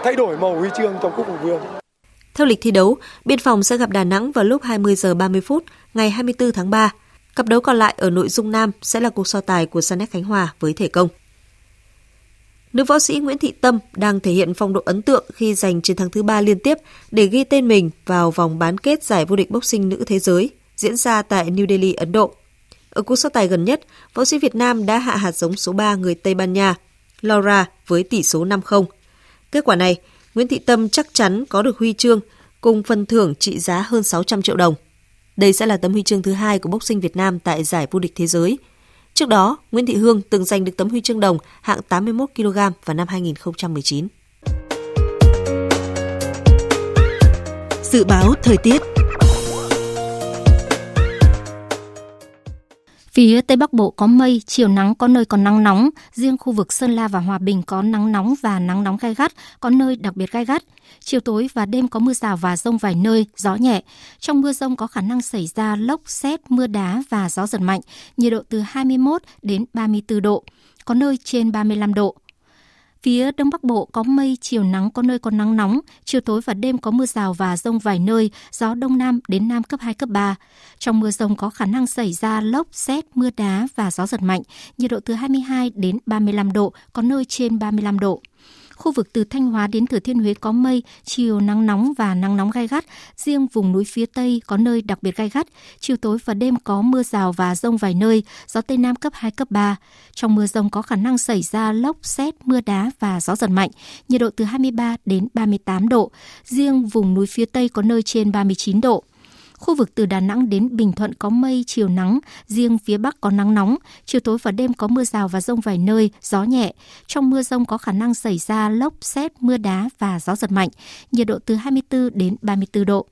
thay đổi màu huy chương trong cúp Hùng Vương. Theo lịch thi đấu, Biên phòng sẽ gặp Đà Nẵng vào lúc 20 giờ 30 phút ngày 24 tháng 3. Cặp đấu còn lại ở nội dung nam sẽ là cuộc so tài của Sanet Khánh Hòa với Thể Công. Nữ võ sĩ Nguyễn Thị Tâm đang thể hiện phong độ ấn tượng khi giành chiến thắng thứ ba liên tiếp để ghi tên mình vào vòng bán kết giải vô địch boxing nữ thế giới diễn ra tại New Delhi, Ấn Độ. Ở cuộc so tài gần nhất, võ sĩ Việt Nam đã hạ hạt giống số 3 người Tây Ban Nha, Laura với tỷ số 5-0. Kết quả này Nguyễn Thị Tâm chắc chắn có được huy chương cùng phần thưởng trị giá hơn 600 triệu đồng. Đây sẽ là tấm huy chương thứ hai của boxing Việt Nam tại giải vô địch thế giới. Trước đó, Nguyễn Thị Hương từng giành được tấm huy chương đồng hạng 81 kg vào năm 2019. Dự báo thời tiết Phía Tây Bắc Bộ có mây, chiều nắng có nơi còn nắng nóng, riêng khu vực Sơn La và Hòa Bình có nắng nóng và nắng nóng gai gắt, có nơi đặc biệt gai gắt. Chiều tối và đêm có mưa rào và rông vài nơi, gió nhẹ. Trong mưa rông có khả năng xảy ra lốc, xét, mưa đá và gió giật mạnh, nhiệt độ từ 21 đến 34 độ, có nơi trên 35 độ. Phía Đông Bắc Bộ có mây, chiều nắng có nơi có nắng nóng, chiều tối và đêm có mưa rào và rông vài nơi, gió Đông Nam đến Nam cấp 2, cấp 3. Trong mưa rông có khả năng xảy ra lốc, xét, mưa đá và gió giật mạnh, nhiệt độ từ 22 đến 35 độ, có nơi trên 35 độ. Khu vực từ Thanh Hóa đến Thừa Thiên Huế có mây, chiều nắng nóng và nắng nóng gai gắt. Riêng vùng núi phía Tây có nơi đặc biệt gai gắt. Chiều tối và đêm có mưa rào và rông vài nơi, gió Tây Nam cấp 2, cấp 3. Trong mưa rông có khả năng xảy ra lốc, xét, mưa đá và gió giật mạnh. Nhiệt độ từ 23 đến 38 độ. Riêng vùng núi phía Tây có nơi trên 39 độ. Khu vực từ Đà Nẵng đến Bình Thuận có mây, chiều nắng, riêng phía Bắc có nắng nóng, chiều tối và đêm có mưa rào và rông vài nơi, gió nhẹ. Trong mưa rông có khả năng xảy ra lốc, xét, mưa đá và gió giật mạnh, nhiệt độ từ 24 đến 34 độ.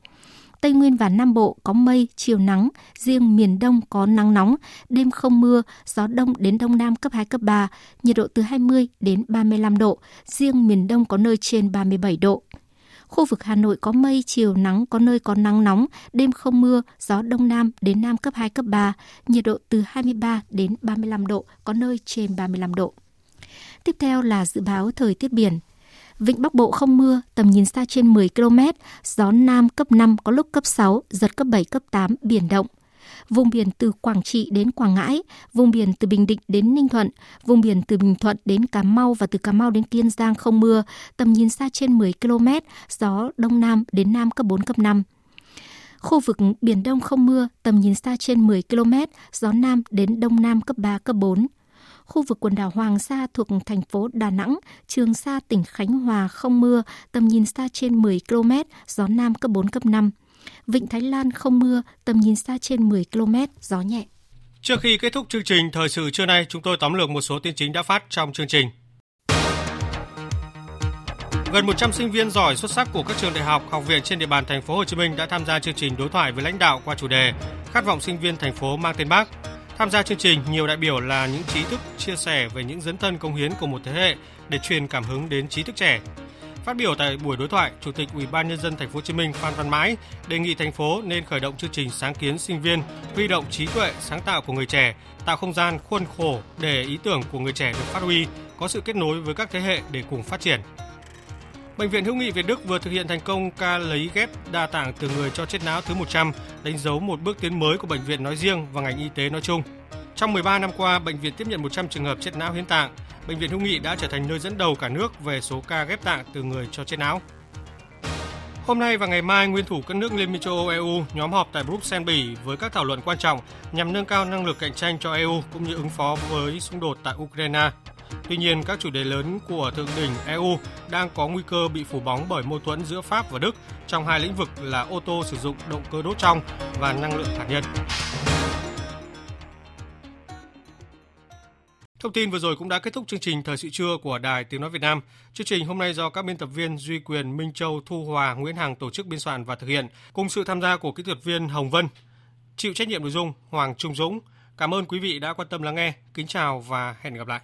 Tây Nguyên và Nam Bộ có mây, chiều nắng, riêng miền Đông có nắng nóng, đêm không mưa, gió đông đến đông nam cấp 2, cấp 3, nhiệt độ từ 20 đến 35 độ, riêng miền Đông có nơi trên 37 độ. Khu vực Hà Nội có mây, chiều nắng, có nơi có nắng nóng, đêm không mưa, gió đông nam đến nam cấp 2, cấp 3, nhiệt độ từ 23 đến 35 độ, có nơi trên 35 độ. Tiếp theo là dự báo thời tiết biển. Vịnh Bắc Bộ không mưa, tầm nhìn xa trên 10 km, gió Nam cấp 5 có lúc cấp 6, giật cấp 7, cấp 8, biển động vùng biển từ Quảng Trị đến Quảng Ngãi, vùng biển từ Bình Định đến Ninh Thuận, vùng biển từ Bình Thuận đến Cà Mau và từ Cà Mau đến Kiên Giang không mưa, tầm nhìn xa trên 10 km, gió Đông Nam đến Nam cấp 4, cấp 5. Khu vực Biển Đông không mưa, tầm nhìn xa trên 10 km, gió Nam đến Đông Nam cấp 3, cấp 4 khu vực quần đảo Hoàng Sa thuộc thành phố Đà Nẵng, Trường Sa tỉnh Khánh Hòa không mưa, tầm nhìn xa trên 10 km, gió Nam cấp 4, cấp 5. Vịnh Thái Lan không mưa, tầm nhìn xa trên 10 km, gió nhẹ. Trước khi kết thúc chương trình Thời sự trưa nay, chúng tôi tóm lược một số tin chính đã phát trong chương trình. Gần 100 sinh viên giỏi xuất sắc của các trường đại học, học viện trên địa bàn thành phố Hồ Chí Minh đã tham gia chương trình đối thoại với lãnh đạo qua chủ đề Khát vọng sinh viên thành phố mang tên Bác. Tham gia chương trình, nhiều đại biểu là những trí thức chia sẻ về những dấn thân công hiến của một thế hệ để truyền cảm hứng đến trí thức trẻ. Phát biểu tại buổi đối thoại, Chủ tịch Ủy ban nhân dân thành phố Hồ Chí Minh Phan Văn Mãi đề nghị thành phố nên khởi động chương trình sáng kiến sinh viên, huy động trí tuệ sáng tạo của người trẻ, tạo không gian khuôn khổ để ý tưởng của người trẻ được phát huy, có sự kết nối với các thế hệ để cùng phát triển. Bệnh viện Hữu nghị Việt Đức vừa thực hiện thành công ca lấy ghép đa tạng từ người cho chết não thứ 100, đánh dấu một bước tiến mới của bệnh viện nói riêng và ngành y tế nói chung. Trong 13 năm qua, bệnh viện tiếp nhận 100 trường hợp chết não hiến tạng. Bệnh viện Hữu nghị đã trở thành nơi dẫn đầu cả nước về số ca ghép tạng từ người cho chết não. Hôm nay và ngày mai, nguyên thủ các nước Liên minh châu Âu EU nhóm họp tại Bruxelles Bỉ với các thảo luận quan trọng nhằm nâng cao năng lực cạnh tranh cho EU cũng như ứng phó với xung đột tại Ukraine. Tuy nhiên, các chủ đề lớn của thượng đỉnh EU đang có nguy cơ bị phủ bóng bởi mâu thuẫn giữa Pháp và Đức trong hai lĩnh vực là ô tô sử dụng động cơ đốt trong và năng lượng hạt nhân. Thông tin vừa rồi cũng đã kết thúc chương trình Thời sự trưa của Đài Tiếng Nói Việt Nam. Chương trình hôm nay do các biên tập viên Duy Quyền, Minh Châu, Thu Hòa, Nguyễn Hằng tổ chức biên soạn và thực hiện, cùng sự tham gia của kỹ thuật viên Hồng Vân. Chịu trách nhiệm nội dung Hoàng Trung Dũng. Cảm ơn quý vị đã quan tâm lắng nghe. Kính chào và hẹn gặp lại.